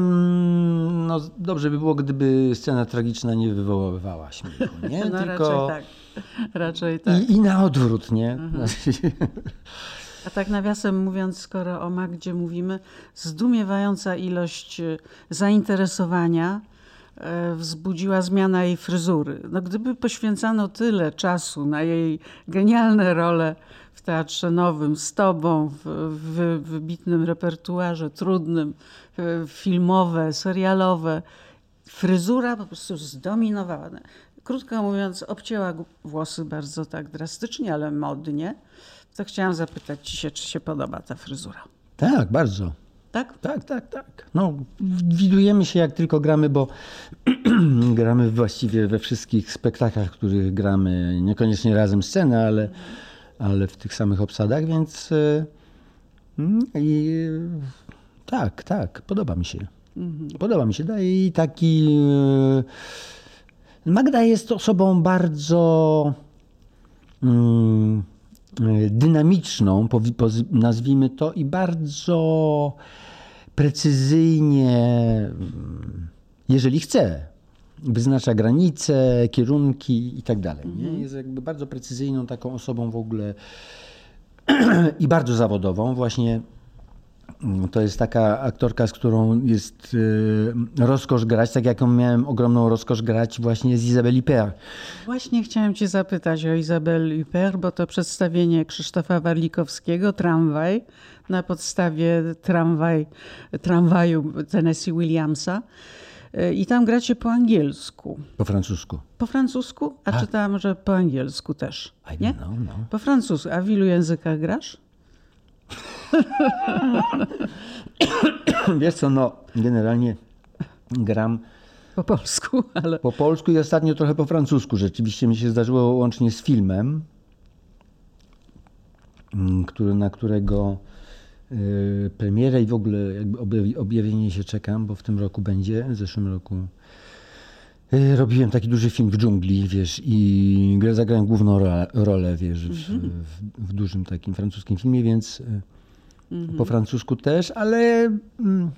no, dobrze by było, gdyby scena tragiczna nie wywoływała śmiechu, nie? No Tylko tak. Raczej tak. i, i na odwrót, nie? A tak nawiasem mówiąc, skoro o Magdzie mówimy, zdumiewająca ilość e, zainteresowania e, wzbudziła zmiana jej fryzury. No, gdyby poświęcano tyle czasu na jej genialne role w Teatrze Nowym, z tobą, w, w wybitnym repertuarze, trudnym, filmowe, serialowe, fryzura po prostu zdominowała. Krótko mówiąc, obcięła włosy bardzo tak drastycznie, ale modnie. To chciałam zapytać ci się, czy się podoba ta fryzura. tak, bardzo. Tak? Tak, tak, tak. No, widujemy się jak tylko gramy, bo gramy właściwie we wszystkich spektaklach, w których gramy, niekoniecznie razem scenę, ale, ale w tych samych obsadach, więc y, mm, i, tak, tak, podoba mi się. Podoba mi się. Daje jej taki. Magda jest osobą bardzo mm, y, dynamiczną, nazwijmy to, i bardzo precyzyjnie, mm, jeżeli chce, wyznacza granice, kierunki i tak dalej. Nie? Jest jakby bardzo precyzyjną taką osobą w ogóle i bardzo zawodową. Właśnie to jest taka aktorka, z którą jest y, rozkosz grać, tak jaką miałem ogromną rozkosz grać właśnie z Izabeli Per. Właśnie chciałam cię zapytać o Izabel Huppert, bo to przedstawienie Krzysztofa Warlikowskiego, Tramwaj, na podstawie tramwaj, tramwaju Tennessee Williamsa. Y, I tam gracie po angielsku. Po francusku. Po francusku? A czytałam, że po angielsku też. I Nie? don't know, no. Po francusku. A w ilu językach grasz? Wiesz co, no generalnie gram Po polsku, ale po polsku i ostatnio trochę po francusku. Rzeczywiście mi się zdarzyło łącznie z filmem, mm, który, na którego y, premierę i w ogóle jakby objawi- objawienie się czekam, bo w tym roku będzie, w zeszłym roku y, robiłem taki duży film w dżungli, wiesz, i gra- zagrałem główną rolę, rolę wiesz, w, w, w dużym takim francuskim filmie, więc y, po francusku też, ale mm,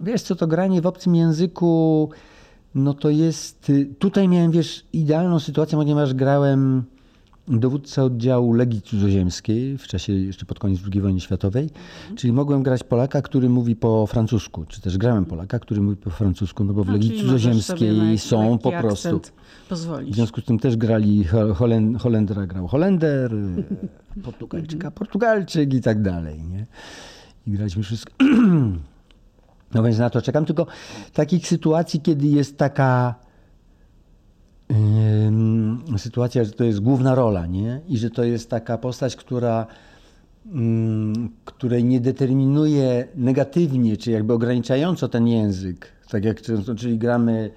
wiesz co, to granie w obcym języku, no to jest, y, tutaj miałem, wiesz, idealną sytuację, ponieważ grałem dowódcę oddziału Legii Cudzoziemskiej w czasie jeszcze pod koniec II wojny światowej, czyli mogłem grać Polaka, który mówi po francusku, czy też grałem Polaka, który mówi po francusku, no bo w No, Legii Cudzoziemskiej są po prostu. akcent W Pozwolić. związku z tym też grali Hol- Holen, Holendra grał Holender, e, Portugalczyka Portugalczyk i tak dalej. Nie? I graliśmy wszystko. No więc na to czekam. Tylko takich sytuacji, kiedy jest taka sytuacja, że to jest główna rola, nie? I że to jest taka postać, która ym, której nie determinuje negatywnie, czy jakby ograniczająco ten język. Tak jak czyli gramy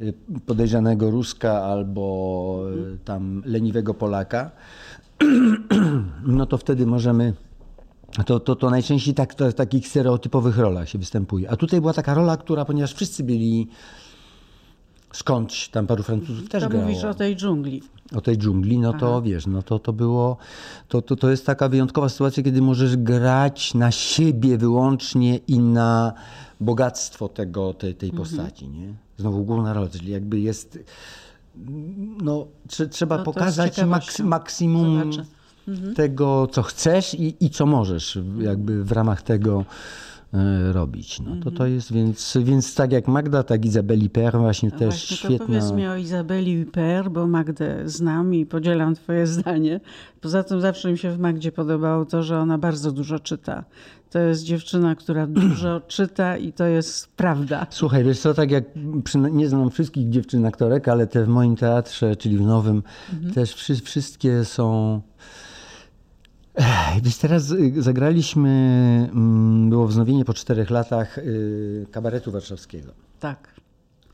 y, podejrzanego Ruska albo y, tam leniwego Polaka, no to wtedy możemy. To, to, to najczęściej tak, to w takich stereotypowych rolach się występuje. A tutaj była taka rola, która, ponieważ wszyscy byli skądś, tam paru Francuzów też To grało mówisz o tej dżungli. o tej dżungli, no to wiesz, no to, to było, to, to, to jest taka wyjątkowa sytuacja, kiedy możesz grać na siebie wyłącznie i na bogactwo tego, tej, tej postaci, nie? Znowu główna rola, czyli jakby jest, no trze, trzeba No pokazać maks, maksimum zobaczę. tego, co chcesz i, i co możesz jakby w ramach tego robić. No, to, to jest, więc, więc tak jak Magda, tak Izabeli Per właśnie No też Właśnie, to świetna. powiedz mi o Izabeli Huppert, bo Magdę znam i podzielam twoje zdanie. Poza tym zawsze mi się w Magdzie podobało to, że ona bardzo dużo czyta. To jest dziewczyna, która dużo czyta i to jest prawda. Słuchaj, wiesz co, tak jak nie znam wszystkich dziewczyn aktorek, ale te w moim teatrze, czyli w nowym, też wszy- wszystkie są... Wiesz, teraz y, zagraliśmy, mm, było wznowienie po czterech latach y, kabaretu warszawskiego. Tak.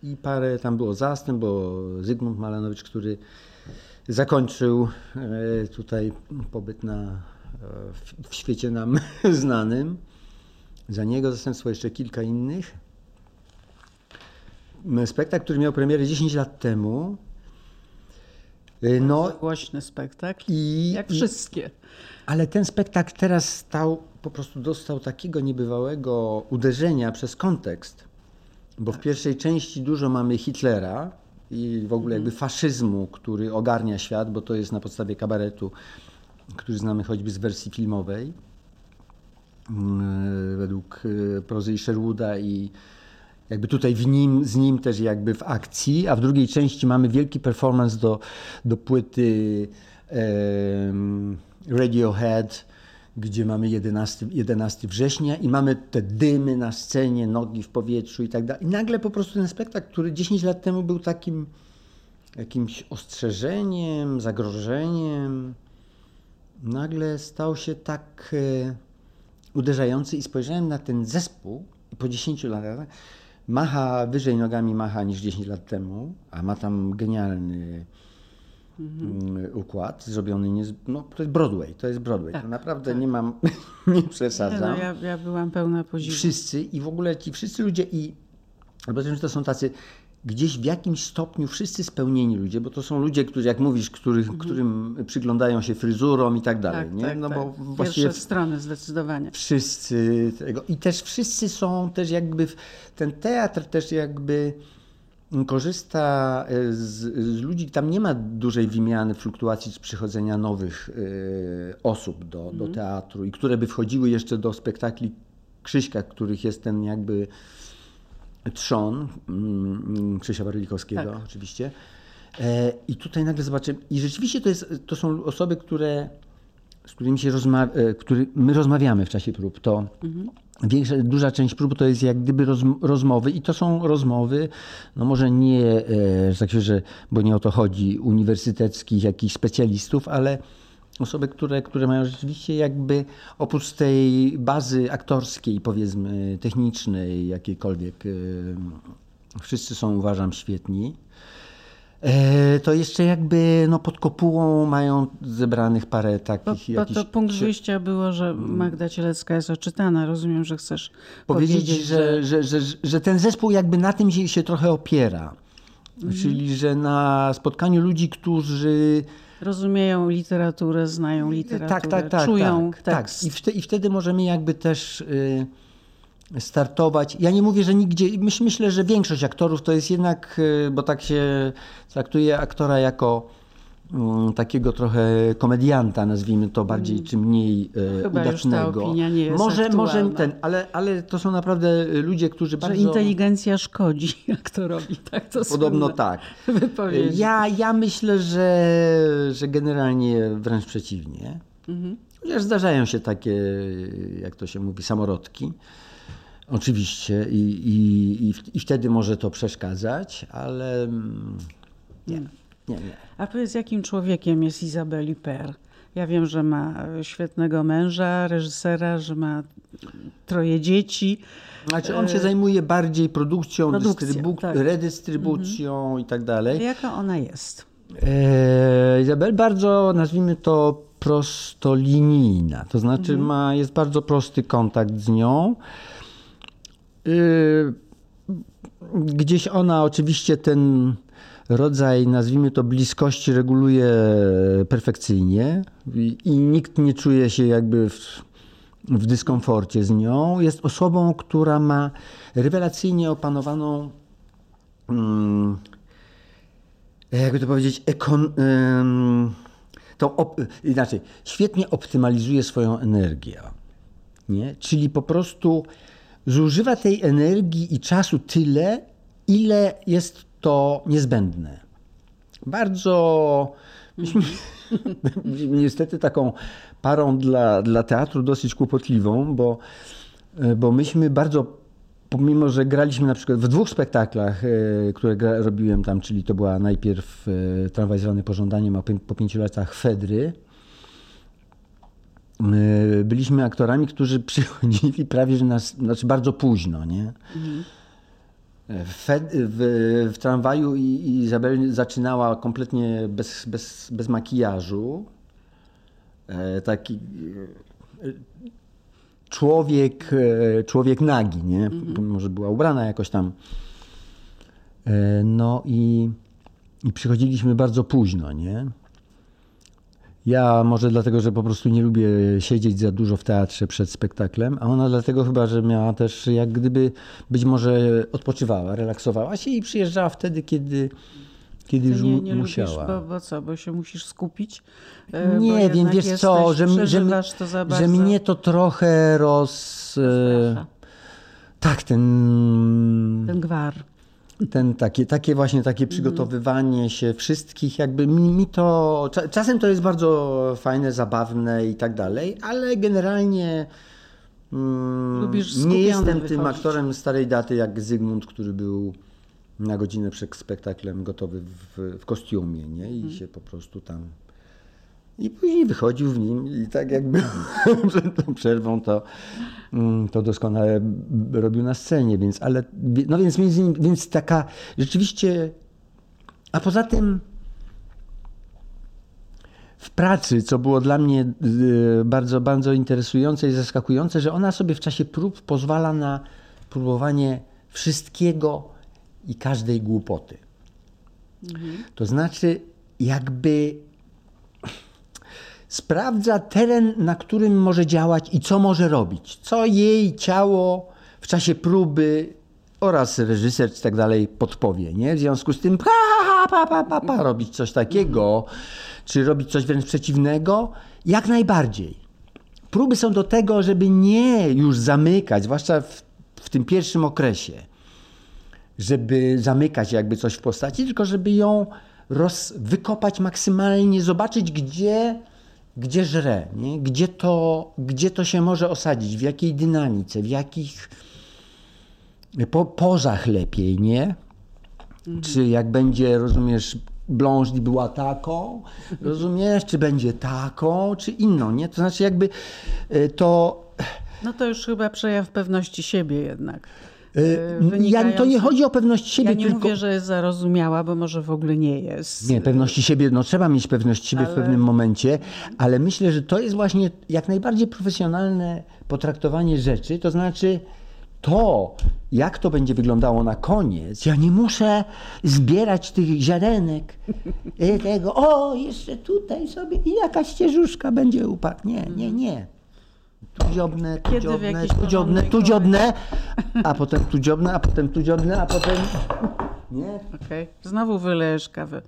I parę tam było zastęp, bo Zygmunt Malanowicz, który zakończył e, tutaj pobyt na, e, w, w świecie nam znanym. Za niego zastępstwo jeszcze kilka innych. Spektakl, który miał premierę 10 lat temu, Y, No, Głośny spektakl. i, Jak i, wszystkie. Ale ten spektakl teraz stał, po prostu dostał takiego niebywałego uderzenia przez kontekst, bo w pierwszej części dużo mamy Hitlera i w ogóle jakby faszyzmu, który ogarnia świat, bo to jest na podstawie kabaretu, który znamy choćby z wersji filmowej, mm, według e, prozy i Sherwooda i jakby tutaj w nim, z nim też jakby w akcji, a w drugiej części mamy wielki performance do, do płyty em, Radiohead, gdzie mamy 11, 11 września i mamy te dymy na scenie, nogi w powietrzu i tak dalej. I nagle po prostu ten spektakl, który 10 lat temu był takim jakimś ostrzeżeniem, zagrożeniem, nagle stał się tak e, uderzający i spojrzałem na ten zespół po 10 latach macha wyżej nogami macha niż 10 lat temu, a ma tam genialny mm, układ zrobiony, nie, no to jest Broadway, to jest Broadway, to naprawdę nie mam, nie przesadzam. no, ja, ja byłam pełna podziwu. wszyscy i w ogóle ci wszyscy ludzie i bo że to są tacy gdzieś w jakimś stopniu wszyscy spełnieni ludzie, bo to są ludzie, którzy jak mówisz, których, którym przyglądają się fryzurom i tak dalej, Tak, nie? tak, no tak. bo właściwie Pierwsze strony zdecydowanie. wszyscy tego i też wszyscy są też jakby w- ten teatr też jakby korzysta e, z, z ludzi, tam nie ma dużej wymiany, fluktuacji z przychodzenia nowych e, osób do, do teatru i które by wchodziły jeszcze do spektakli Krzyśka, których jest ten jakby trzon mm, Krzysia Warlikowskiego Tak. oczywiście. E, I tutaj nagle zobaczymy, i rzeczywiście to, jest, to są osoby, które, z którymi się rozmawia, który my rozmawiamy w czasie prób. To większa, duża część prób to jest jak gdyby rozm- rozmowy i to są rozmowy, no może nie, e, tak się, że, bo nie o to chodzi, uniwersyteckich jakichś specjalistów, ale osoby, które, które mają rzeczywiście jakby oprócz tej bazy aktorskiej, powiedzmy technicznej, jakiejkolwiek, e, wszyscy są uważam świetni. E, To jeszcze jakby no, pod kopułą mają zebranych parę Bo, takich bo jakichś to punkt wyjścia było, że Magda Cielecka jest oczytana. Rozumiem, że chcesz powiedzieć, powiedzieć, że, że, że, że ten zespół jakby na tym się, się trochę opiera. Mhm. Czyli, że na spotkaniu ludzi, którzy rozumieją literaturę, znają literaturę, tak, tak, tak, czują tak, tak. tekst. I, wte, I wtedy możemy jakby też y, startować. Ja nie mówię, że nigdzie, myśl, myślę, że większość aktorów to jest jednak, y, bo tak się traktuje aktora jako mm, takiego trochę komedianta, nazwijmy to bardziej czy mniej y, Mm. Chyba udacznego. może, może aktualna. ten, ale, ale to są naprawdę ludzie, którzy Że bardzo... inteligencja szkodzi aktorowi, tak to Podobno tak. wypowiedzi. Ja, ja myślę, że, że generalnie wręcz przeciwnie. Mhm. Chociaż zdarzają się takie, jak to się mówi, samorodki. Oczywiście i, i, i, i wtedy może to przeszkadzać, ale mm, nie, nie, nie. A powiedz, jakim człowiekiem jest Izabeli Per? Ja wiem, że ma e, świetnego męża, reżysera, że ma troje dzieci. Znaczy on się zajmuje bardziej produkcją, tak. redystrybucją i tak dalej. Jaka ona jest? E, Izabel bardzo, nazwijmy to, prostolinijna. To znaczy ma, jest bardzo prosty kontakt z nią. Y, Gdzieś ona oczywiście ten rodzaj, nazwijmy to, bliskości reguluje perfekcyjnie i, nikt nie czuje się jakby w, w dyskomforcie z nią. Jest osobą, która ma rewelacyjnie opanowaną mm, jakby to powiedzieć, ekon, to op, inaczej, świetnie optymalizuje swoją energię. Nie? Czyli po prostu zużywa tej energii i czasu tyle, ile jest to niezbędne. Bardzo myśmy niestety taką parą dla, dla teatru dosyć kłopotliwą, bo, bo myśmy bardzo pomimo, że graliśmy na przykład w dwóch spektaklach, e, które gra, robiłem tam, czyli to była najpierw e, Tramwaj zwany pożądaniem, a po pięciu latach Fedry, byliśmy aktorami, którzy przychodzili prawie że nas, znaczy bardzo późno, nie? E, W, w, w tramwaju Izabel zaczynała kompletnie bez, bez, bez makijażu. E, taki e, człowiek, e, człowiek nagi, nie? Może była ubrana jakoś tam. No i i przychodziliśmy bardzo późno, nie? Ja może dlatego, że po prostu nie lubię siedzieć za dużo w teatrze przed spektaklem, a ona dlatego chyba, że miała też jak gdyby być może odpoczywała, relaksowała się i przyjeżdżała wtedy, kiedy, kiedy już nie, nie musiała. Lubisz, bo, bo co, bo się musisz skupić? E, nie wiem, wiesz jesteś, co, że, że, że bardzo. mnie to trochę roz... Rozprasza. Tak, ten, Ten gwar. Ten takie, takie właśnie takie przygotowywanie się wszystkich, jakby mi, mi to, cza- czasem to jest bardzo fajne, zabawne i tak dalej, ale generalnie mm, nie jestem tym wychodzić. aktorem starej daty jak Zygmunt, który był na godzinę przed spektaklem gotowy w, w kostiumie, nie? I się po prostu tam i później wychodził w nim i tak jakby przed tą przerwą to, mm, to doskonale robił na scenie, więc ale no więc między innymi, więc taka rzeczywiście a poza tym w pracy, co było dla mnie y, bardzo, bardzo interesujące i zaskakujące, że ona sobie w czasie prób pozwala na próbowanie wszystkiego i każdej głupoty. To znaczy, jakby sprawdza teren, na którym może działać i co może robić. Co jej ciało w czasie próby oraz reżyser czy tak dalej podpowie. Nie? W związku z tym pa, pa, pa, pa, pa, robić coś takiego, czy robić coś wręcz przeciwnego, jak najbardziej. Próby są do tego, żeby nie już zamykać, zwłaszcza w, w tym pierwszym okresie, żeby zamykać jakby coś w postaci, tylko żeby ją roz, wykopać maksymalnie, zobaczyć gdzie, gdzie żre, nie? Gdzie, to, gdzie to się może osadzić, w jakiej dynamice, w jakich po, pozach lepiej, nie? Czy jak będzie, rozumiesz, Blanche była taką, rozumiesz, czy będzie taką, czy inną, nie? To znaczy jakby y, to... No to już chyba przejaw pewności siebie jednak. Y, Ja, to nie chodzi o pewność siebie, Ja nie tylko... mówię, że jest zarozumiała, bo może w ogóle nie jest. Nie, pewności siebie, no trzeba mieć pewność siebie w Ale- pewnym momencie, ale myślę, że to jest właśnie jak najbardziej profesjonalne potraktowanie rzeczy, to znaczy to, jak to będzie wyglądało na koniec, ja nie muszę zbierać tych ziarenek, i tego, o, jeszcze tutaj sobie i jakaś ścieżuszka będzie upadł. Nie, nie, nie. Tu dziobnę, tu Kiedy w dziobnę, tu dziobnę, porządnej tu dziobnę, a potem tu dziobnę, a potem tu dziobnę, a potem... Nie, Okej, Znowu wylejesz kawę,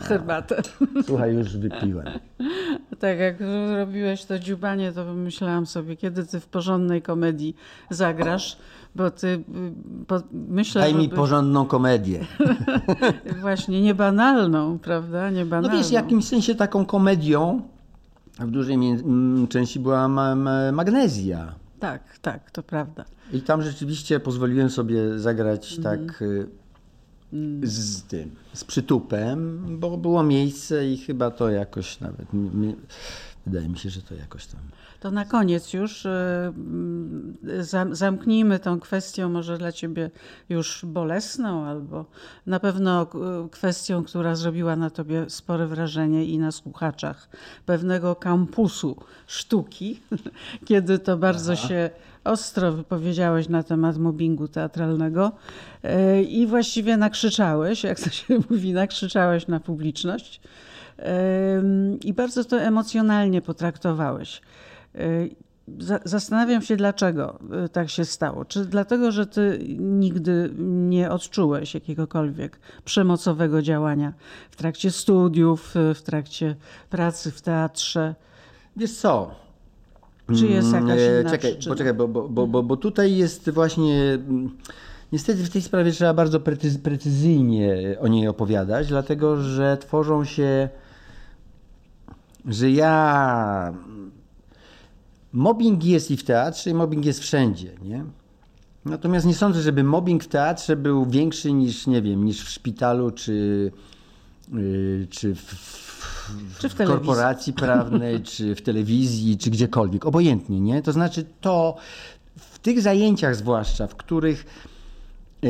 herbatę. słuchaj, już wypiłem. Tak jak robiłeś to dziubanie, to pomyślałam sobie, kiedy ty w porządnej komedii zagrasz, bo ty y, po, myślę, Daj mi porządną komedię. właśnie niebanalną, prawda? No Niebanalną. wiesz, w jakimś sensie taką komedią w dużej części była ma, ma, magnezja. Tak, tak, to prawda. I tam rzeczywiście pozwoliłem sobie zagrać Mhm. tak y. z tym, z przytupem, bo było miejsce i chyba to jakoś nawet, wydaje mi się, że to jakoś tam. To na koniec już y, zam- zamknijmy tą kwestią, może dla ciebie już bolesną, albo na pewno y, kwestią, która zrobiła na tobie spore wrażenie i na słuchaczach pewnego kampusu sztuki, kiedy to bardzo się ostro wypowiedziałeś na temat mobbingu teatralnego y, i właściwie nakrzyczałeś, jak to się mówi, nakrzyczałeś na publiczność. Ym, I bardzo to emocjonalnie potraktowałeś. Za- Zastanawiam się, dlaczego tak się stało. Czy dlatego, że ty nigdy nie odczułeś jakiegokolwiek przemocowego działania w trakcie studiów, w trakcie pracy w teatrze? Wiesz co? Czy jest Mm, jakaś inna Czekaj, przyczyna? poczekaj, bo, bo, bo, bo, bo tutaj jest właśnie. mm, Niestety w tej sprawie trzeba bardzo precyz, precyzyjnie o niej opowiadać, dlatego że tworzą się. że ja. Mobbing jest i w teatrze, i mobbing jest wszędzie, nie? Natomiast nie sądzę, żeby mobbing w teatrze był większy niż, nie wiem, niż w szpitalu, czy, yy, czy w, w, Czy w telewizji. korporacji prawnej, czy w telewizji, czy gdziekolwiek. Obojętnie, nie? To znaczy to w tych zajęciach zwłaszcza, w których e,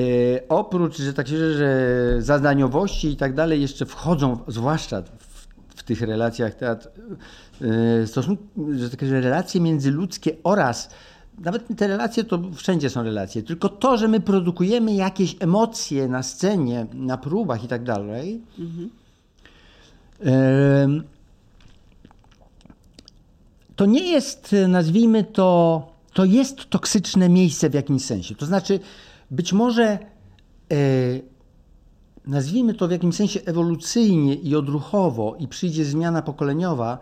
oprócz, że tak się że, zadaniowości i tak dalej jeszcze wchodzą, zwłaszcza w, w tych relacjach teatr, e, że takie że relacje międzyludzkie oraz nawet te relacje to wszędzie są relacje, tylko to, że my produkujemy jakieś emocje na scenie, na próbach i tak dalej. em, To nie jest, nazwijmy to, to jest toksyczne miejsce w jakimś sensie. To znaczy, być może e, nazwijmy to w jakimś sensie ewolucyjnie i odruchowo, i przyjdzie zmiana pokoleniowa,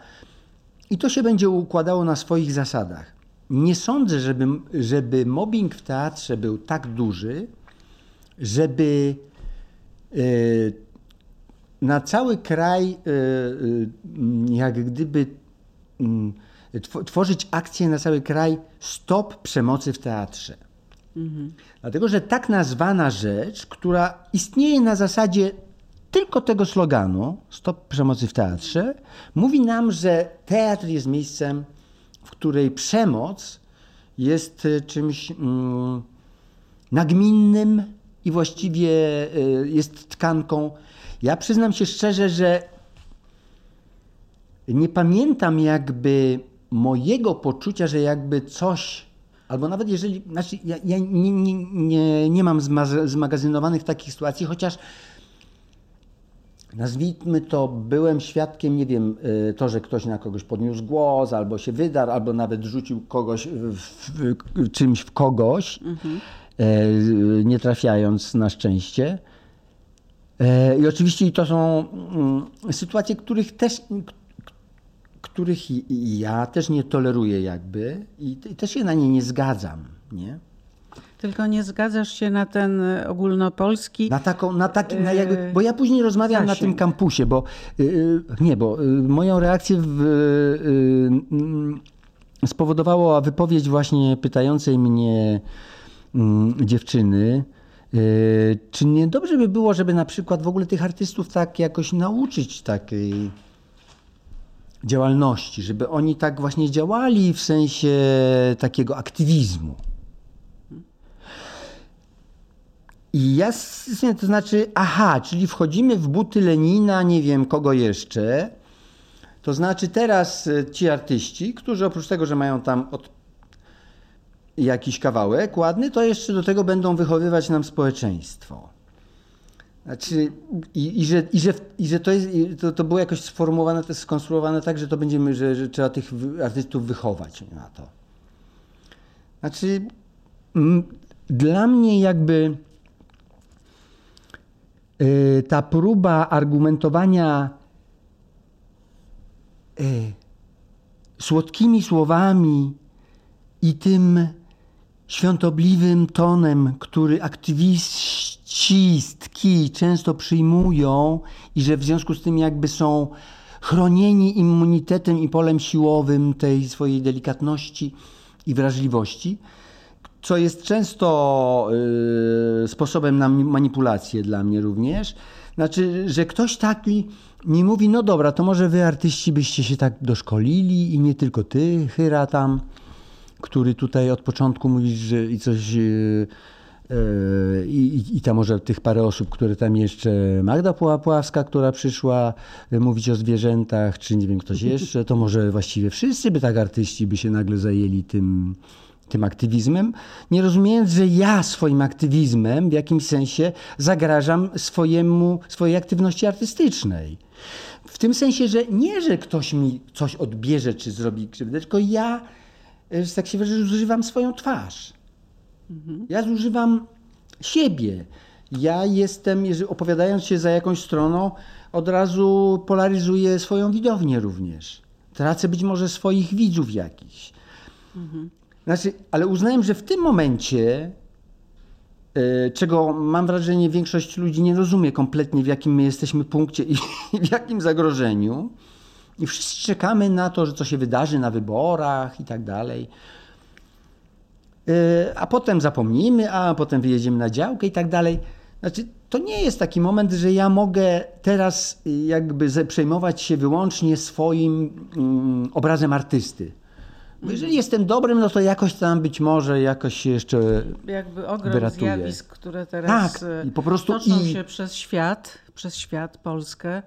i to się będzie układało na swoich zasadach. Nie sądzę, żeby, żeby mobbing w teatrze był tak duży, żeby e, na cały kraj, e, e, jak gdyby tw- tworzyć akcję na cały kraj Stop przemocy w teatrze. Dlatego, że tak nazwana rzecz, która istnieje na zasadzie tylko tego sloganu Stop przemocy w teatrze, mówi nam, że teatr jest miejscem, w której przemoc jest e, czymś nagminnym i właściwie jest tkanką. Ja przyznam się szczerze, że nie pamiętam jakby mojego poczucia, że jakby coś, albo nawet jeżeli, znaczy ja, ja nie, nie, nie, nie mam zma- zmagazynowanych takich sytuacji, chociaż nazwijmy to, byłem świadkiem, nie wiem, y, to, że ktoś na kogoś podniósł głos, albo się wydarł, albo nawet rzucił kogoś w, w, w, czymś w kogoś, e, nie trafiając na szczęście. E, I oczywiście to są mm, sytuacje, których też, których ja też nie toleruję jakby i, też się na nie nie zgadzam, nie? Tylko nie zgadzasz się na ten e, ogólnopolski. Na taką, na taki, na jakby, bo ja później rozmawiam na tym zasięg. kampusie, bo y, y, nie, bo y, moją reakcję w, y, spowodowała wypowiedź właśnie pytającej mnie mm, dziewczyny, czy nie dobrze by było, żeby na przykład w ogóle tych artystów tak jakoś nauczyć takiej działalności, żeby oni tak właśnie działali w sensie takiego aktywizmu. I ja, to znaczy, aha, czyli wchodzimy w buty Lenina, nie wiem kogo jeszcze. To znaczy teraz e, ci artyści, którzy oprócz tego, że mają tam od jakiś kawałek ładny, to jeszcze do tego będą wychowywać nam społeczeństwo. Znaczy, i, i, że, i, że, i że to, jest, to, to było jakoś sformułowane, to skonstruowane tak, że to będziemy, że, że trzeba tych artystów wychować na to. Znaczy, mm, dla mnie jakby y, ta próba argumentowania y, słodkimi słowami i tym świątobliwym tonem, który aktywistki często przyjmują i że w związku z tym jakby są chronieni immunitetem i polem siłowym tej swojej delikatności i wrażliwości, co jest często y, sposobem na manipulację dla mnie również. Znaczy, że ktoś taki mi mówi, no dobra, to może wy artyści byście się tak doszkolili i nie tylko ty, Hyra tam, który tutaj od początku mówisz, że i coś... y, y, I, i, może tych parę osób, które tam jeszcze, Magda Pułapławska, która przyszła y, mówić o zwierzętach, czy nie wiem ktoś jeszcze, to może właściwie wszyscy by tak artyści by się nagle zajęli tym, tym aktywizmem, nie rozumiejąc, że ja swoim aktywizmem w jakimś sensie zagrażam swojemu, swojej aktywności artystycznej. W tym sensie, że nie, że ktoś mi coś odbierze czy zrobi krzywdę, tylko ja, e, że tak się wyrażę, zużywam swoją twarz. Ja zużywam siebie. Ja jestem, opowiadając się za jakąś stroną, od razu polaryzuję swoją widownię również. Tracę być może swoich widzów jakichś. Znaczy, ale uznałem, że w tym momencie, e, czego mam wrażenie większość ludzi nie rozumie kompletnie, w jakim my jesteśmy punkcie i w jakim zagrożeniu, i wszyscy czekamy na to, że co się wydarzy na wyborach i tak dalej. E, A potem zapomnimy, a potem wyjedziemy na działkę i tak dalej. Znaczy, to nie jest taki moment, że ja mogę teraz y, jakby ze- przejmować się wyłącznie swoim mm, obrazem artysty. Bo jeżeli jestem dobrym, no to jakoś tam być może jakoś się jeszcze Jakby ogrom wyratuje. zjawisk, które teraz Tak, i po prostu toczą i- się przez świat, przez świat, Polskę,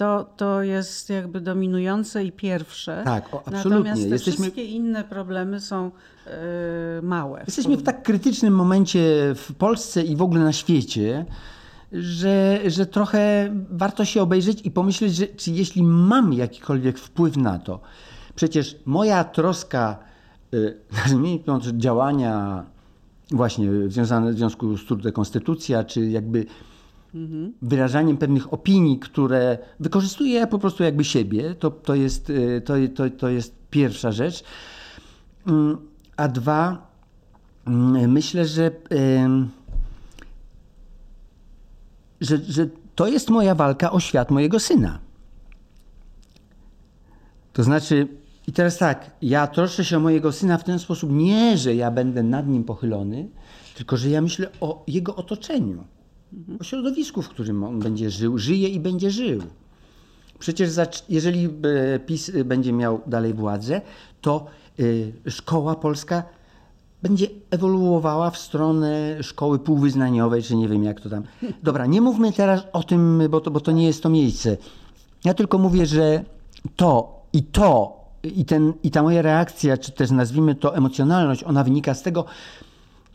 to, to jest jakby dominujące i pierwsze. Tak, o, absolutnie. Natomiast te Jesteśmy- wszystkie inne problemy są e, małe. Jesteśmy w tak krytycznym momencie w Polsce i w ogóle na świecie, że, że trochę warto się obejrzeć i pomyśleć, że czy jeśli mam jakikolwiek wpływ na to, przecież moja troska, y, nazwijmy że działania właśnie związane w związku z trudem konstytucja, czy jakby wyrażaniem pewnych opinii, które wykorzystuję ja po prostu jakby siebie, to, to, jest, y, to, to, to jest pierwsza rzecz. Mm, A dwa, mm, myślę, że, że, że to jest moja walka o świat mojego syna. To znaczy, i teraz tak, ja troszczę się o mojego syna w ten sposób, nie, że ja będę nad nim pochylony, tylko że ja myślę o jego otoczeniu, o środowisku, w którym on będzie żył, żyje i będzie żył. Przecież jeżeli e, PiS e, będzie miał dalej władzę, to e, szkoła polska będzie ewoluowała w stronę szkoły półwyznaniowej, czy nie wiem jak to tam. Dobra, nie mówmy teraz o tym, bo to, bo to nie jest to miejsce. Ja tylko mówię, że to i to, i, ten, i ta moja reakcja, czy też nazwijmy to emocjonalność, ona wynika z tego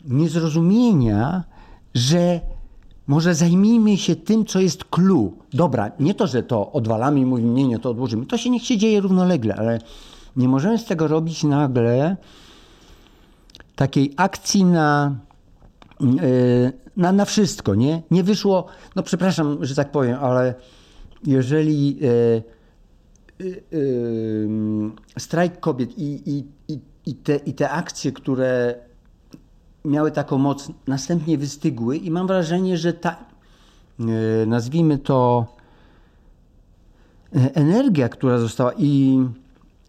niezrozumienia, że może zajmijmy się tym, co jest clue. Dobra, nie to, że to odwalamy i mówimy, nie, nie, to odłożymy. To się niech się dzieje równolegle, ale nie możemy z tego robić nagle takiej akcji na, yy, na, na wszystko, nie? Nie wyszło, no przepraszam, że tak powiem, ale jeżeli yy, yy, strajk kobiet i, i, i, i, te, i te akcje, które miały taką moc, następnie wystygły i mam wrażenie, że ta, yy, nazwijmy to, e, energia, która została i,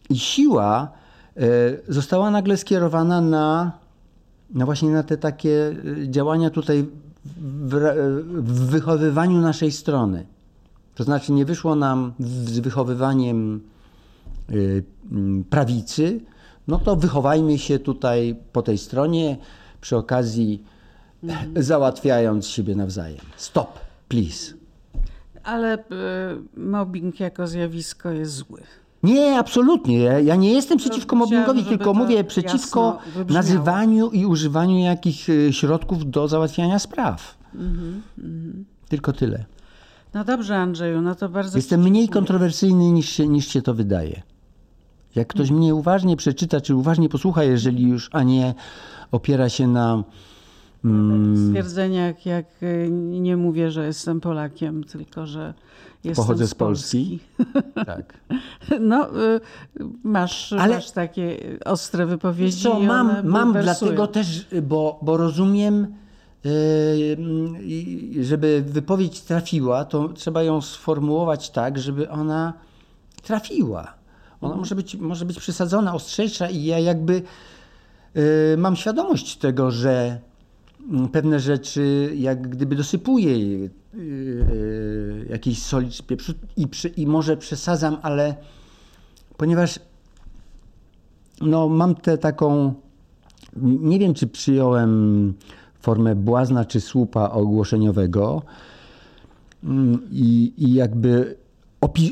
i siła e, została nagle skierowana na, na właśnie na te takie e, działania tutaj w, w wychowywaniu naszej strony. To znaczy nie wyszło nam z wychowywaniem prawicy, no to wychowajmy się tutaj po tej stronie, przy okazji załatwiając siebie nawzajem. Stop, please. Ale e, mobbing jako zjawisko jest zły. Nie, absolutnie. Ja, nie jestem przeciwko chciałam, mobbingowi, tylko mówię przeciwko nazywaniu i używaniu jakichś y, środków do załatwiania spraw. Mhm, Tylko tyle. No dobrze, Andrzeju, no to bardzo Jestem mniej kontrowersyjny niż się, niż się to wydaje. Jak ktoś mnie uważnie przeczyta, czy uważnie posłucha, jeżeli już, a nie opiera się na. Mm, Stwierdzeniach, jak y, nie mówię, że jestem Polakiem, tylko że jestem Pochodzę z z Polski. tak. No, y, masz, Ale- masz takie ostre wypowiedzi. Co, mam, mam bulwersują. dlatego też, bo, bo rozumiem, i żeby wypowiedź trafiła, to trzeba ją sformułować tak, żeby ona trafiła. Ona może, być, może być przesadzona, ostrzejsza i ja jakby yy, mam świadomość tego, że mm, pewne rzeczy jak gdyby dosypuję yy, jakiejś soli czy pieprzu i, przy, i może przesadzam, ale ponieważ no, mam tę taką. Nie wiem, czy przyjąłem formę błazna czy słupa ogłoszeniowego. Mm, I, jakby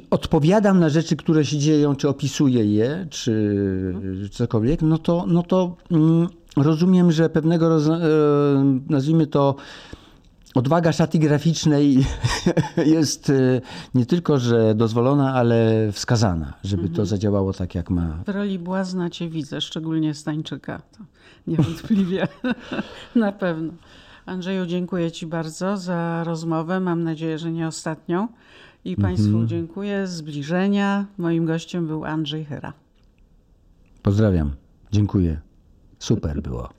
odpowiadam na rzeczy, które się dzieją, czy opisuję je, czy cokolwiek, no to, no to mm, rozumiem, że pewnego roz- e, nazwijmy to odwaga szaty graficznej jest e, nie tylko, że dozwolona, ale wskazana, żeby to zadziałało tak, jak ma W roli błazna cię widzę, szczególnie Stańczyka. To niewątpliwie, na pewno. Andrzeju, dziękuję ci bardzo za rozmowę. Mam nadzieję, że nie ostatnią. I Państwu dziękuję. Zbliżenia. Moim gościem był Andrzej Hyra. Pozdrawiam. Dziękuję. Super było.